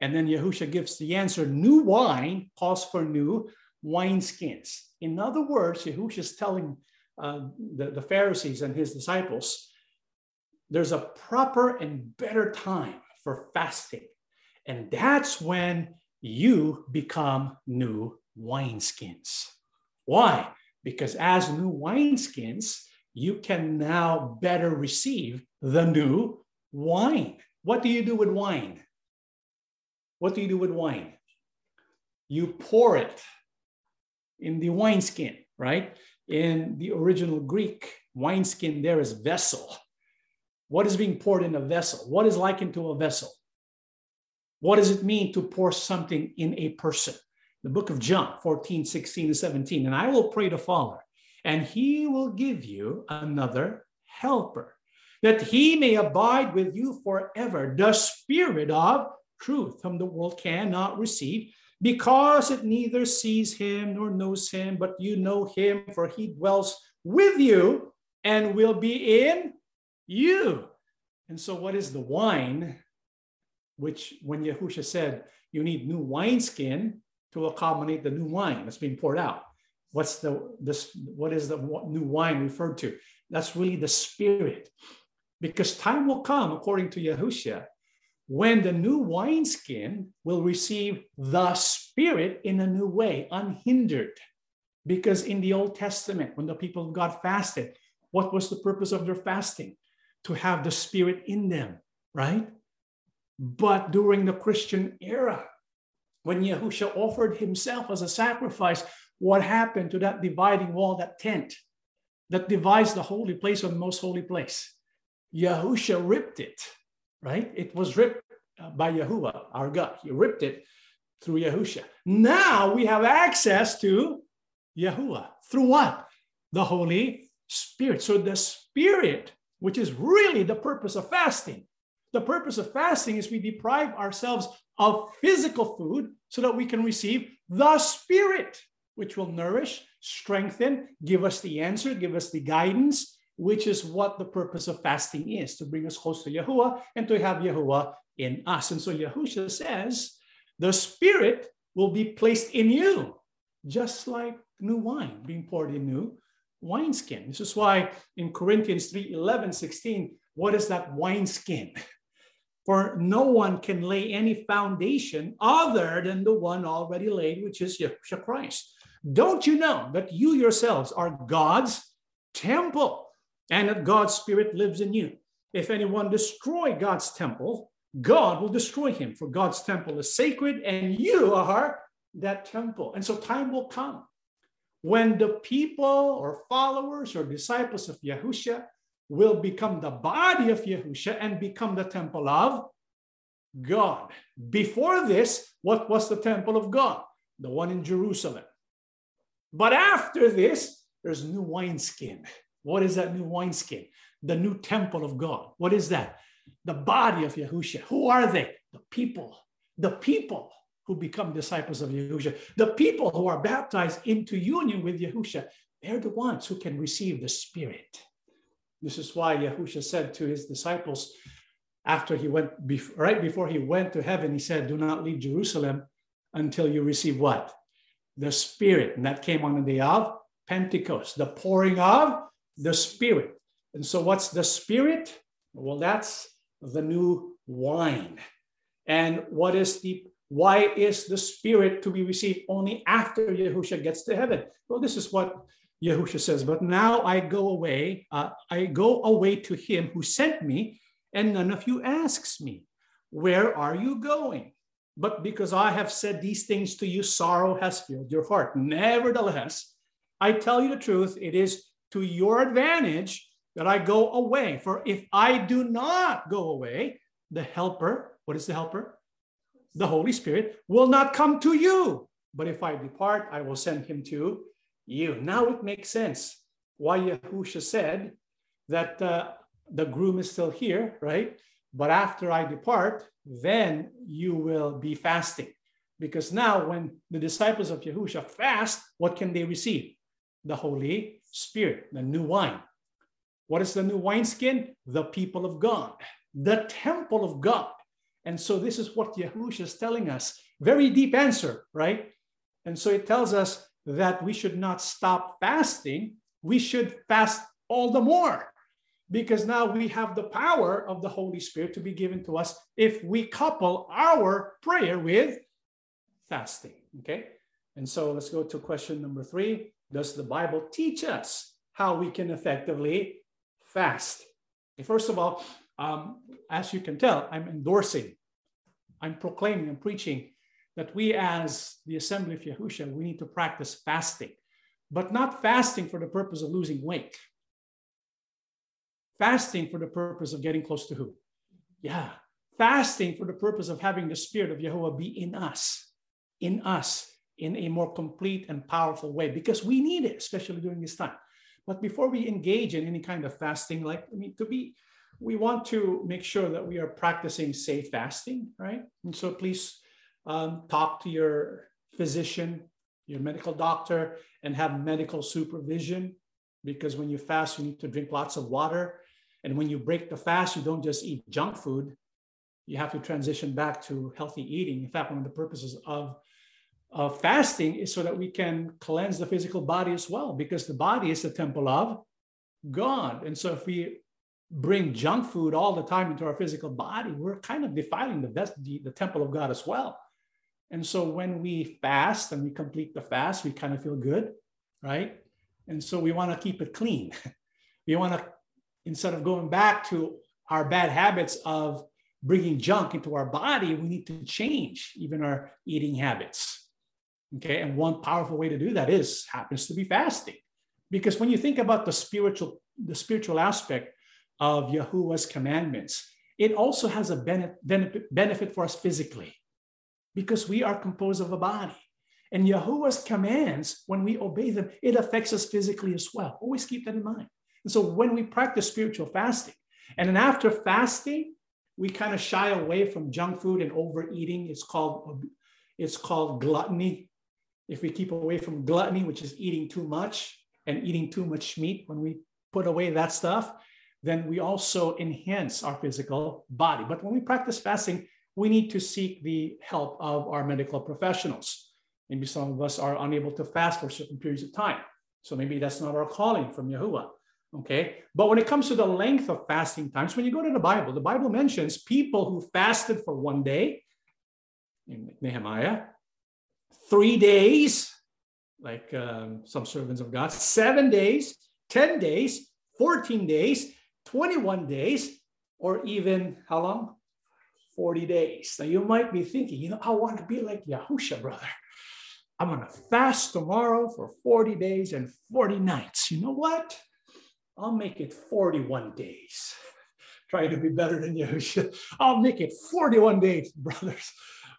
And then Yahusha gives the answer new wine calls for new wineskins. In other words, Yahushua is telling uh, the, the Pharisees and his disciples, there's a proper and better time for fasting. And that's when you become new wineskins. Why? Because as new wineskins, you can now better receive the new wine. What do you do with wine? What do you do with wine? You pour it in the wineskin, right? In the original Greek, wineskin there is vessel. What is being poured in a vessel? What is likened to a vessel? What does it mean to pour something in a person? The book of John 14, 16, and 17. And I will pray to Father, and he will give you another helper, that he may abide with you forever, the spirit of truth, whom the world cannot receive because it neither sees him nor knows him, but you know him, for he dwells with you and will be in you. And so, what is the wine? Which, when Yahusha said, you need new wineskin to accommodate the new wine that's being poured out. What's the this? What is the new wine referred to? That's really the spirit, because time will come, according to Yahusha, when the new wineskin will receive the Spirit in a new way, unhindered. Because in the Old Testament, when the people of God fasted, what was the purpose of their fasting? To have the Spirit in them, right? But during the Christian era, when Yahusha offered himself as a sacrifice, what happened to that dividing wall, that tent that divides the holy place from the most holy place? Yahusha ripped it right? It was ripped uh, by Yahuwah, our God. He ripped it through Yahusha. Now we have access to Yahuwah. Through what? The Holy Spirit. So the Spirit, which is really the purpose of fasting, the purpose of fasting is we deprive ourselves of physical food so that we can receive the Spirit, which will nourish, strengthen, give us the answer, give us the guidance, which is what the purpose of fasting is to bring us close to Yahuwah and to have Yahuwah in us. And so Yahusha says, the Spirit will be placed in you, just like new wine being poured in new wineskin. This is why in Corinthians 3 11, 16, what is that wineskin? For no one can lay any foundation other than the one already laid, which is Yeshua Christ. Don't you know that you yourselves are God's temple and that God's Spirit lives in you? If anyone destroy God's temple, God will destroy him, for God's temple is sacred and you are that temple. And so time will come when the people or followers or disciples of Yahusha will become the body of Yahusha and become the temple of God. Before this, what was the temple of God? The one in Jerusalem. But after this, there's new wineskin. What is that new wineskin? The new temple of God. What is that? The body of Yahusha. Who are they? The people. The people who become disciples of Yahusha. The people who are baptized into union with Yahusha. They're the ones who can receive the Spirit. This is why Yahusha said to his disciples after he went, right before he went to heaven, he said, Do not leave Jerusalem until you receive what? The Spirit. And that came on the day of Pentecost, the pouring of the Spirit. And so, what's the Spirit? Well, that's the new wine. And what is the why is the Spirit to be received only after Yahusha gets to heaven? Well, this is what Yahusha says, but now I go away, uh, I go away to him who sent me, and none of you asks me, Where are you going? But because I have said these things to you, sorrow has filled your heart. Nevertheless, I tell you the truth, it is to your advantage that I go away. For if I do not go away, the helper, what is the helper? The Holy Spirit will not come to you. But if I depart, I will send him to you. Now it makes sense why Yahusha said that uh, the groom is still here, right? But after I depart, then you will be fasting. Because now, when the disciples of Yahusha fast, what can they receive? The Holy Spirit, the new wine. What is the new wineskin? The people of God, the temple of God. And so, this is what Yahusha is telling us. Very deep answer, right? And so, it tells us that we should not stop fasting, we should fast all the more because now we have the power of the Holy Spirit to be given to us if we couple our prayer with fasting. Okay. And so let's go to question number three. Does the Bible teach us how we can effectively fast? First of all, um, as you can tell, I'm endorsing, I'm proclaiming, I'm preaching that we as the assembly of Yahusha, we need to practice fasting, but not fasting for the purpose of losing weight. Fasting for the purpose of getting close to who? Yeah, fasting for the purpose of having the spirit of Yahweh be in us, in us, in a more complete and powerful way, because we need it, especially during this time. But before we engage in any kind of fasting, like I mean, to be, we want to make sure that we are practicing safe fasting, right? And so please um, talk to your physician, your medical doctor, and have medical supervision. Because when you fast, you need to drink lots of water. And when you break the fast, you don't just eat junk food. You have to transition back to healthy eating. In fact, one of the purposes of, of fasting is so that we can cleanse the physical body as well, because the body is the temple of God. And so if we bring junk food all the time into our physical body, we're kind of defiling the, best, the, the temple of God as well. And so when we fast and we complete the fast, we kind of feel good, right? And so we want to keep it clean. we want to, instead of going back to our bad habits of bringing junk into our body, we need to change even our eating habits. Okay. And one powerful way to do that is happens to be fasting. Because when you think about the spiritual, the spiritual aspect of Yahuwah's commandments, it also has a benefit, benefit for us physically because we are composed of a body. And Yahuwah's commands, when we obey them, it affects us physically as well. Always keep that in mind. And so when we practice spiritual fasting, and then after fasting, we kind of shy away from junk food and overeating. It's called it's called gluttony. If we keep away from gluttony, which is eating too much and eating too much meat, when we put away that stuff, then we also enhance our physical body. But when we practice fasting, we need to seek the help of our medical professionals. Maybe some of us are unable to fast for certain periods of time. So maybe that's not our calling from Yahuwah. Okay. But when it comes to the length of fasting times, when you go to the Bible, the Bible mentions people who fasted for one day in Nehemiah, three days, like um, some servants of God, seven days, 10 days, 14 days, 21 days, or even how long? 40 days. Now you might be thinking, you know, I want to be like Yahusha, brother. I'm going to fast tomorrow for 40 days and 40 nights. You know what? I'll make it 41 days. Try to be better than Yahusha. I'll make it 41 days, brothers.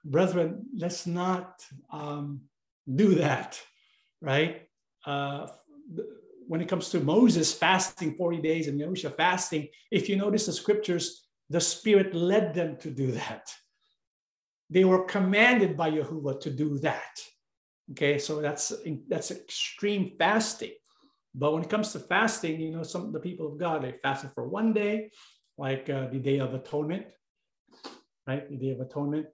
Brethren, let's not um, do that, right? Uh, when it comes to Moses fasting 40 days and Yahusha fasting, if you notice the scriptures, the Spirit led them to do that. They were commanded by Yahuwah to do that. Okay, so that's that's extreme fasting. But when it comes to fasting, you know, some of the people of God they fasted for one day, like uh, the Day of Atonement, right? The Day of Atonement,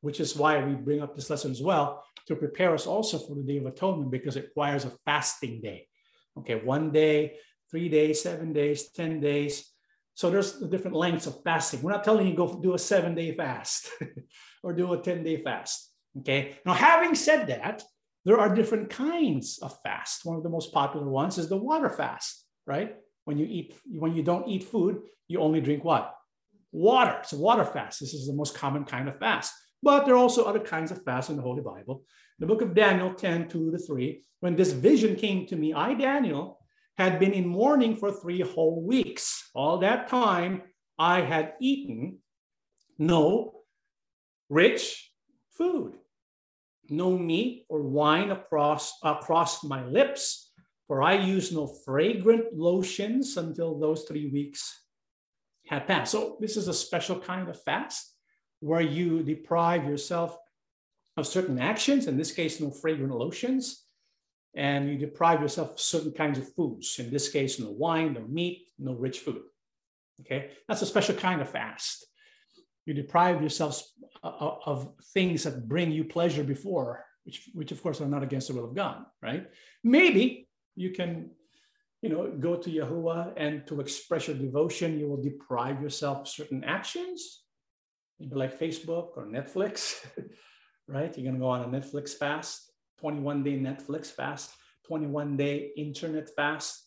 which is why we bring up this lesson as well to prepare us also for the Day of Atonement because it requires a fasting day. Okay, one day, three days, seven days, ten days. So there's the different lengths of fasting. We're not telling you go do a seven day fast or do a ten day fast. Okay. Now, having said that, there are different kinds of fast. One of the most popular ones is the water fast, right? When you eat, when you don't eat food, you only drink what? Water. So water fast. This is the most common kind of fast. But there are also other kinds of fast in the Holy Bible. The book of Daniel 10, 2 to 3. When this vision came to me, I, Daniel, had been in mourning for three whole weeks. All that time, I had eaten no rich food no meat or wine across, across my lips, for I use no fragrant lotions until those three weeks had passed. So, this is a special kind of fast where you deprive yourself of certain actions, in this case, no fragrant lotions, and you deprive yourself of certain kinds of foods. In this case, no wine, no meat, no rich food. Okay, that's a special kind of fast you deprive yourselves of things that bring you pleasure before, which, which of course are not against the will of God, right? Maybe you can, you know, go to Yahuwah and to express your devotion, you will deprive yourself of certain actions, maybe like Facebook or Netflix, right? You're gonna go on a Netflix fast, 21 day Netflix fast, 21 day internet fast.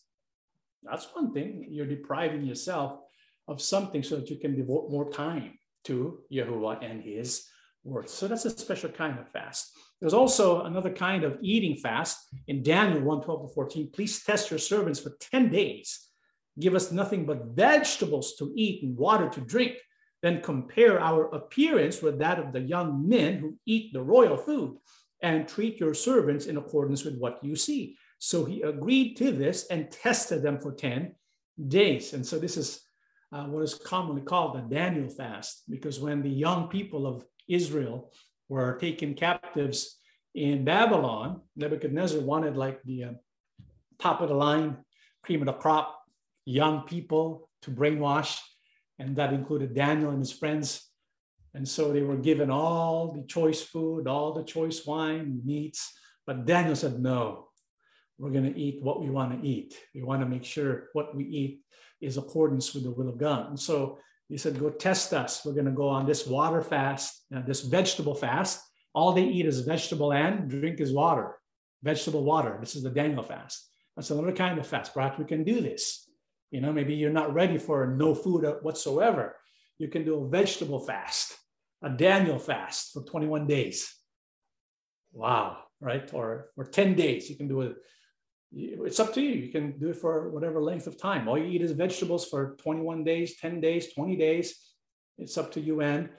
That's one thing. You're depriving yourself of something so that you can devote more time to Yahuwah and his words. So that's a special kind of fast. There's also another kind of eating fast in Daniel 1 12 to 14. Please test your servants for 10 days. Give us nothing but vegetables to eat and water to drink. Then compare our appearance with that of the young men who eat the royal food and treat your servants in accordance with what you see. So he agreed to this and tested them for 10 days. And so this is uh, what is commonly called the Daniel fast, because when the young people of Israel were taken captives in Babylon, Nebuchadnezzar wanted like the uh, top of the line, cream of the crop, young people to brainwash, and that included Daniel and his friends. And so they were given all the choice food, all the choice wine, meats. But Daniel said, no, we're going to eat what we want to eat. We want to make sure what we eat is accordance with the will of God. And so he said, Go test us. We're going to go on this water fast, uh, this vegetable fast. All they eat is vegetable and drink is water, vegetable water. This is the Daniel fast. That's another kind of fast. Perhaps we can do this. You know, maybe you're not ready for no food whatsoever. You can do a vegetable fast, a Daniel fast for 21 days. Wow, right? Or for 10 days, you can do it. it's up to you. You can do it for whatever length of time. All you eat is vegetables for 21 days, 10 days, 20 days. It's up to you and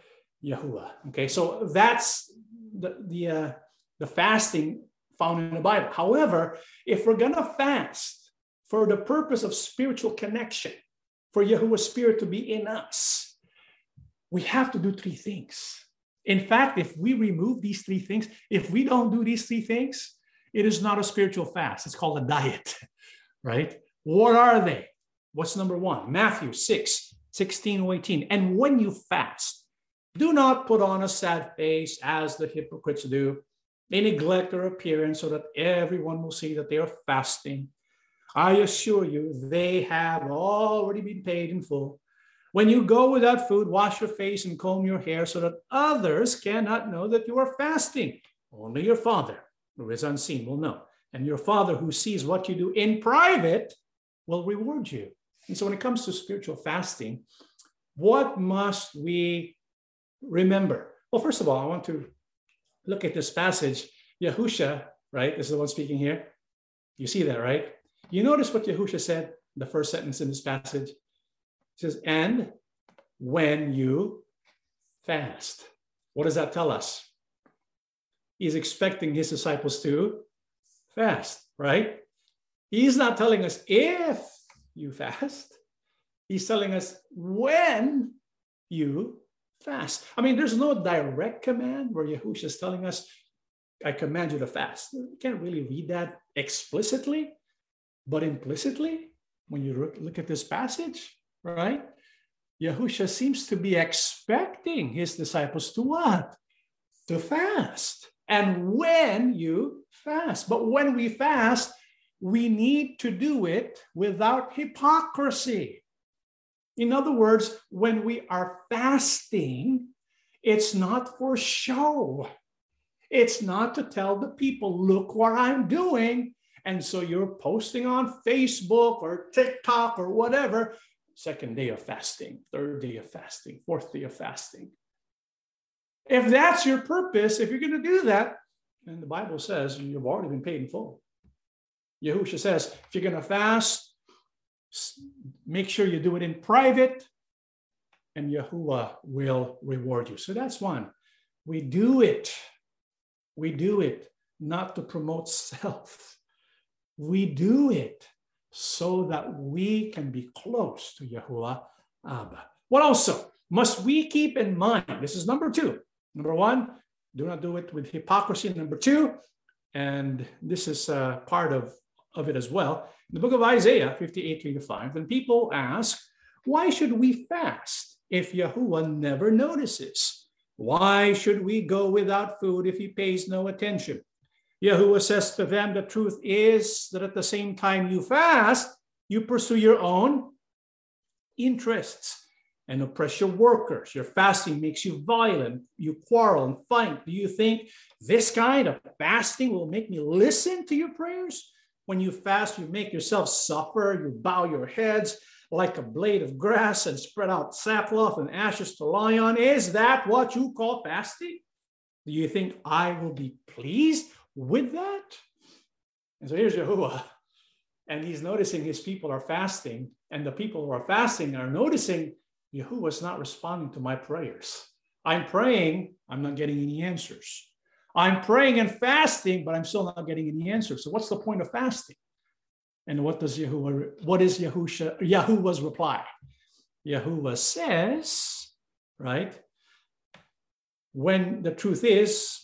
Yahuwah. Okay, so that's the the uh, the fasting found in the Bible. However, if we're gonna fast for the purpose of spiritual connection, for Yahuwah's spirit to be in us, we have to do three things. In fact, if we remove these three things, if we don't do these three things, it is not a spiritual fast. It's called a diet, right? What are they? What's number one? Matthew 6, 16 18. And when you fast, do not put on a sad face as the hypocrites do. They neglect their appearance so that everyone will see that they are fasting. I assure you, they have already been paid in full. When you go without food, wash your face and comb your hair so that others cannot know that you are fasting. Only your Father, who is unseen, will know. And your Father, who sees what you do in private, will reward you. And so, when it comes to spiritual fasting, what must we remember? Well, first of all, I want to look at this passage. Yahusha, right? This is the one speaking here. You see that, right? You notice what Yahusha said, in the first sentence in this passage. It says, and when you fast. What does that tell us? He's expecting his disciples to fast, right? He's not telling us if you fast. He's telling us when you fast. I mean, there's no direct command where Yahushua is telling us, I command you to fast. You can't really read that explicitly, but implicitly, when you look at this passage, right? Yahusha seems to be expecting his disciples to what? To fast. And when you fast. But when we fast, we need to do it without hypocrisy. In other words, when we are fasting, it's not for show. It's not to tell the people, look what I'm doing. And so you're posting on Facebook or TikTok or whatever, second day of fasting, third day of fasting, fourth day of fasting. If that's your purpose, if you're going to do that, then the Bible says you've already been paid in full. Yahusha says, if you're going to fast, make sure you do it in private, and Yahuwah will reward you. So that's one. We do it. We do it not to promote self. We do it so that we can be close to Yahuwah Abba. What also must we keep in mind? This is number two. Number one, do not do it with hypocrisy. Number two, and this is uh, part of, of it as well. In the book of Isaiah 58, 3 to 5, when people ask, why should we fast if Yahuwah never notices? Why should we go without food if he pays no attention? Yahuwah says to them, The truth is that at the same time you fast, you pursue your own interests and oppress your workers. Your fasting makes you violent. You quarrel and fight. Do you think this kind of fasting will make me listen to your prayers? When you fast, you make yourself suffer. You bow your heads like a blade of grass and spread out sackcloth and ashes to lie on. Is that what you call fasting? Do you think I will be pleased with that. And so here's Yahuwah, and he's noticing his people are fasting, and the people who are fasting are noticing Yahuwah's not responding to my prayers. I'm praying, I'm not getting any answers. I'm praying and fasting, but I'm still not getting any answers. So what's the point of fasting? And what does Yahuwah, what is Yahusha, Yahuwah's reply? Yahuwah says, right? When the truth is,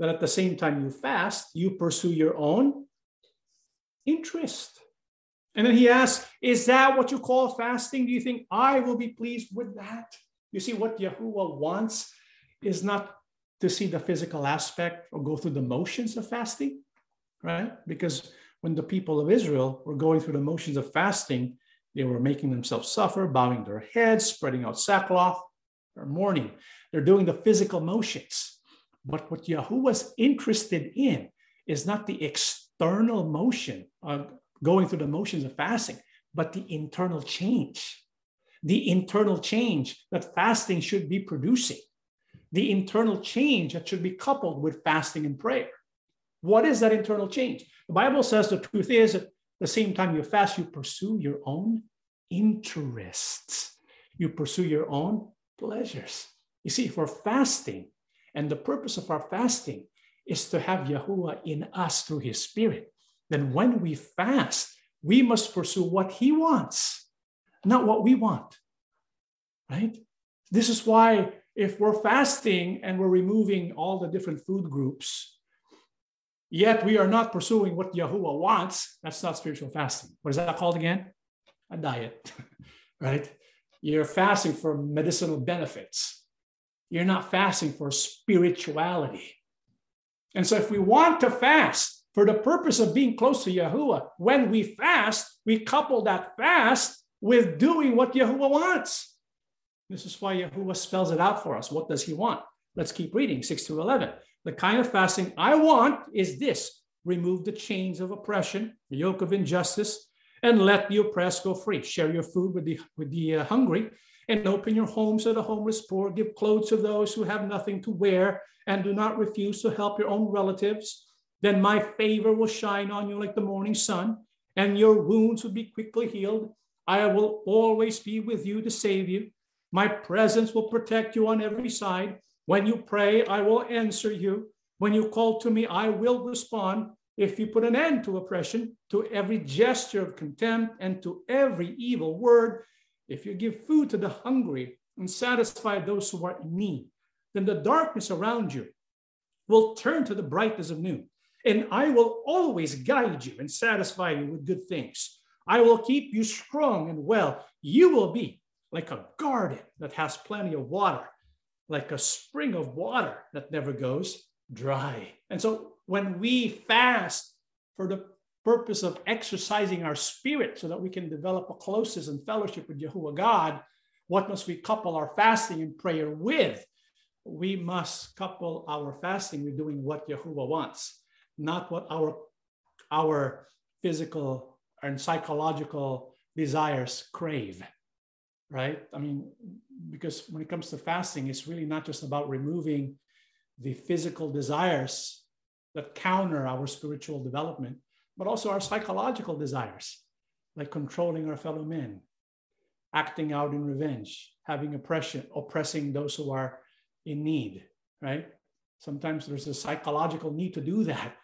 that at the same time you fast, you pursue your own interest. And then he asks, Is that what you call fasting? Do you think I will be pleased with that? You see, what Yahuwah wants is not to see the physical aspect or go through the motions of fasting, right? Because when the people of Israel were going through the motions of fasting, they were making themselves suffer, bowing their heads, spreading out sackcloth, or mourning. They're doing the physical motions. But what Yahuwah's interested in is not the external motion of going through the motions of fasting, but the internal change. The internal change that fasting should be producing. The internal change that should be coupled with fasting and prayer. What is that internal change? The Bible says the truth is at the same time you fast, you pursue your own interests. You pursue your own pleasures. You see, we're fasting, and the purpose of our fasting is to have Yahuwah in us through his spirit. Then when we fast, we must pursue what he wants, not what we want. Right? This is why, if we're fasting and we're removing all the different food groups, yet we are not pursuing what Yahuwah wants, that's not spiritual fasting. What is that called again? A diet, right? You're fasting for medicinal benefits. You're not fasting for spirituality. And so, if we want to fast for the purpose of being close to Yahuwah, when we fast, we couple that fast with doing what Yahuwah wants. This is why Yahuwah spells it out for us. What does he want? Let's keep reading 6 to 11. The kind of fasting I want is this remove the chains of oppression, the yoke of injustice, and let the oppressed go free. Share your food with the, with the uh, hungry and open your homes to the homeless poor. Give clothes to those who have nothing to wear and do not refuse to help your own relatives. Then my favor will shine on you like the morning sun, and your wounds will be quickly healed. I will always be with you to save you. My presence will protect you on every side. When you pray, I will answer you. When you call to me, I will respond. If you put an end to oppression, to every gesture of contempt, and to every evil word, if you give food to the hungry and satisfy those who are in need, then the darkness around you will turn to the brightness of noon. And I will always guide you and satisfy you with good things. I will keep you strong and well. You will be like a garden that has plenty of water, like a spring of water that never goes dry. And so when we fast for the purpose of exercising our spirit so that we can develop a closeness and fellowship with Jehovah God, what must we couple our fasting and prayer with? We must couple our fasting with doing what Jehovah wants, not what our, our physical and psychological desires crave right? I mean, because when it comes to fasting, it's really not just about removing the physical desires that counter our spiritual development, but also our psychological desires, like controlling our fellow men, acting out in revenge, having oppression, oppressing those who are in need, right? Sometimes there's a psychological need to do that.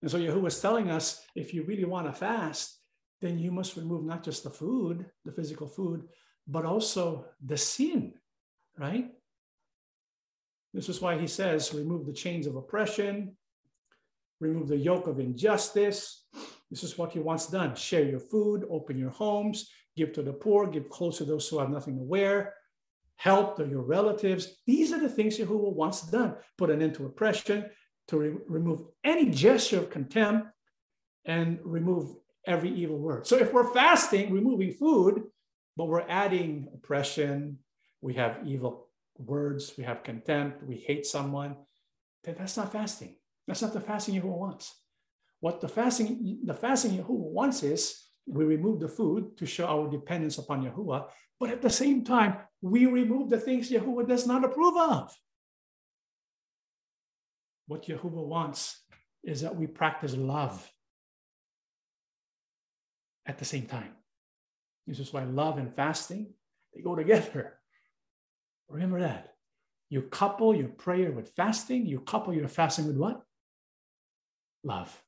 And so Yahuwah is telling us if you really want to fast, then you must remove not just the food, the physical food, but also the sin, right? This is why he says, remove the chains of oppression, remove the yoke of injustice. This is what he wants done. Share your food, open your homes, give to the poor, give clothes to those who have nothing to wear, help your relatives. These are the things Yahuwah wants done. Put an end to oppression, to re- remove any gesture of contempt, and remove every evil word. So if we're fasting, removing food, but we're adding oppression, we have evil words, we have contempt, we hate someone, then that's not fasting. That's not the fasting Yahuwah wants. What the fasting, the fasting Yahuwah wants is we remove the food to show our dependence upon Yahuwah, but at the same time, we remove the things Yahuwah does not approve of. What Yahuwah wants is that we practice love at the same time. This is why love and fasting, they go together. Remember that. You couple your prayer with fasting, you couple your fasting with what? Love.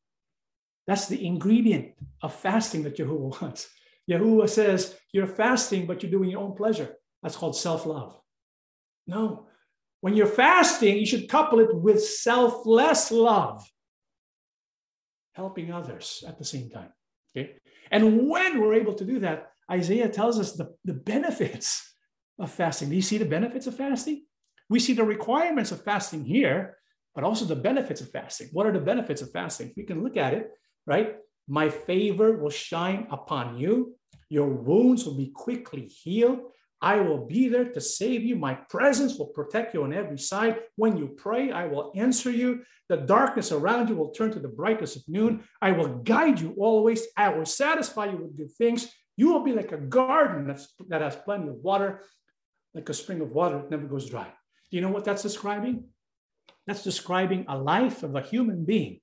That's the ingredient of fasting that Yahuwah wants. Yahuwah says, You're fasting, but you're doing your own pleasure. That's called self love. No. When you're fasting, you should couple it with selfless love, helping others at the same time. Okay. And when we're able to do that, Isaiah tells us the, the benefits of fasting. Do you see the benefits of fasting? We see the requirements of fasting here, but also the benefits of fasting. What are the benefits of fasting? We can look at it, right? My favor will shine upon you. Your wounds will be quickly healed. I will be there to save you. My presence will protect you on every side. When you pray, I will answer you. The darkness around you will turn to the brightness of noon. I will guide you always. I will satisfy you with good things. You will be like a garden that's, that has plenty of water, like a spring of water that never goes dry. Do you know what that's describing? That's describing a life of a human being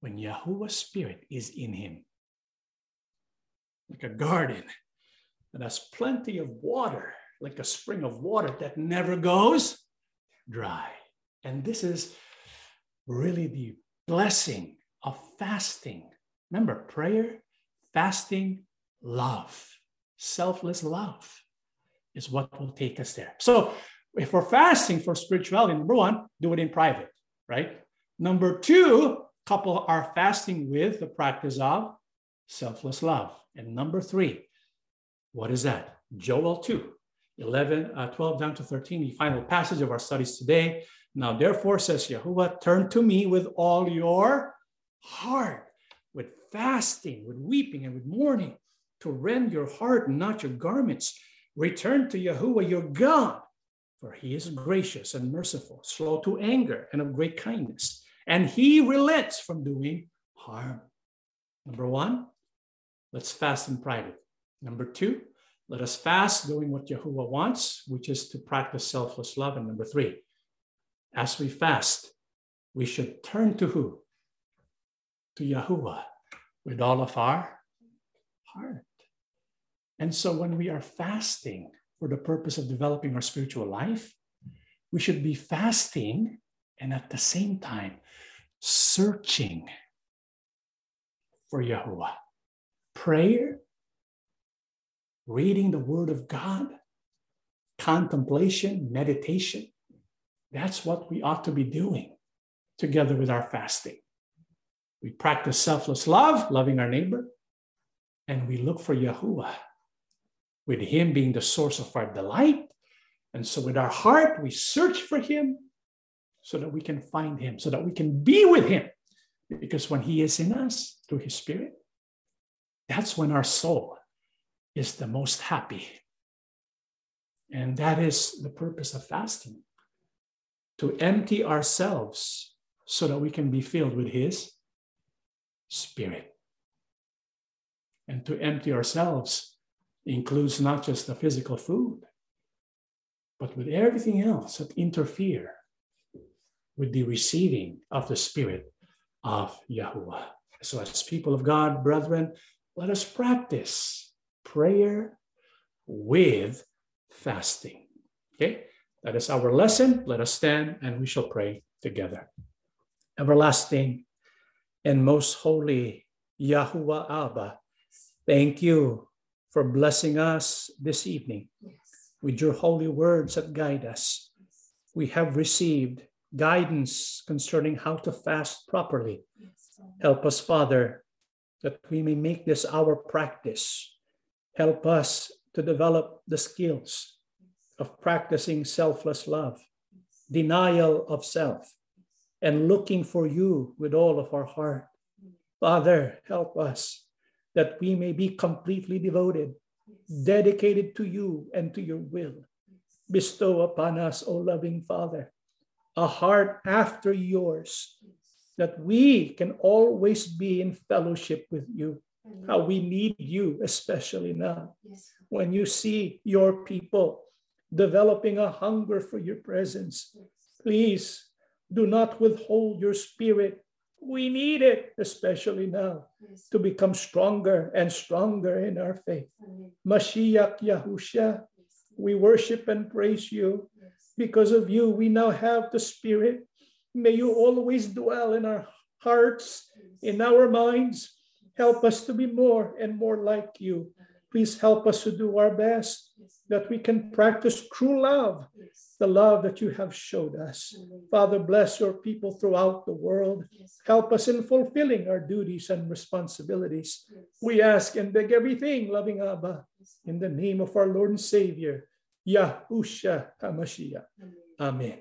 when Yahuwah's spirit is in him. Like a garden that has plenty of water, like a spring of water that never goes dry. And this is really the blessing of fasting. Remember, prayer, fasting, love, selfless love. is what will take us there. So if we're fasting for spirituality, number one, do it in private, right? Number two, couple our fasting with the practice of selfless love. And number three, what is that? Joel 2, 11, uh, 12 down to 13, the final passage of our studies today. Now, therefore, says Yahuwah, turn to me with all your heart, with fasting, with weeping, and with mourning, to rend your heart and not your garments. Return to Yahuwah your God, for he is gracious and merciful, slow to anger, and of great kindness. And he relents from doing harm. Number one, let's fast in private. Number two, let us fast doing what Yahuwah wants, which is to practice selfless love. And number three, as we fast, we should turn to who? To Yahuwah with all of our heart. And so when we are fasting for the purpose of developing our spiritual life, we should be fasting and at the same time searching for Yahuwah. Prayer, reading the Word of God, contemplation, meditation. That's what we ought to be doing together with our fasting. We practice selfless love, loving our neighbor, and we look for Yahuwah, with Him being the source of our delight. And so, with our heart, we search for Him so that we can find Him, so that we can be with Him. Because when He is in us through His Spirit, that's when our soul is the most happy. And that is the purpose of fasting to empty ourselves so that we can be filled with His Spirit. And to empty ourselves includes not just the physical food, but with everything else that interfere with the receiving of the Spirit of Yahuwah. So, as people of God, brethren, let us practice prayer with fasting. Okay, that is our lesson. Let us stand and we shall pray together. Everlasting and most holy Yahuwah Abba, thank you for blessing us this evening with your holy words that guide us. We have received guidance concerning how to fast properly. Help us, Father, that we may make this our practice. Help us to develop the skills of practicing selfless love, denial of self, and looking for you with all of our heart. Father, help us that we may be completely devoted, dedicated to you and to your will. Bestow upon us, O loving Father, a heart after yours, that we can always be in fellowship with you. How we need you, especially now. When you see your people developing a hunger for your presence, please do not withhold your spirit we need it, especially now, yes. to become stronger and stronger in our faith. Amen. Mashiach Yahusha, yes. we worship and praise you. Yes. Because of you, we now have the Spirit. May you always dwell in our hearts, in our minds. Help us to be more and more like you. Please help us to do our best that we can practice true love the love that you have showed us. Father, bless your people throughout the world. Help us in fulfilling our duties and responsibilities. We ask and beg everything, loving Abba, in the name of our Lord and Savior, Yahusha HaMashiach. Amen.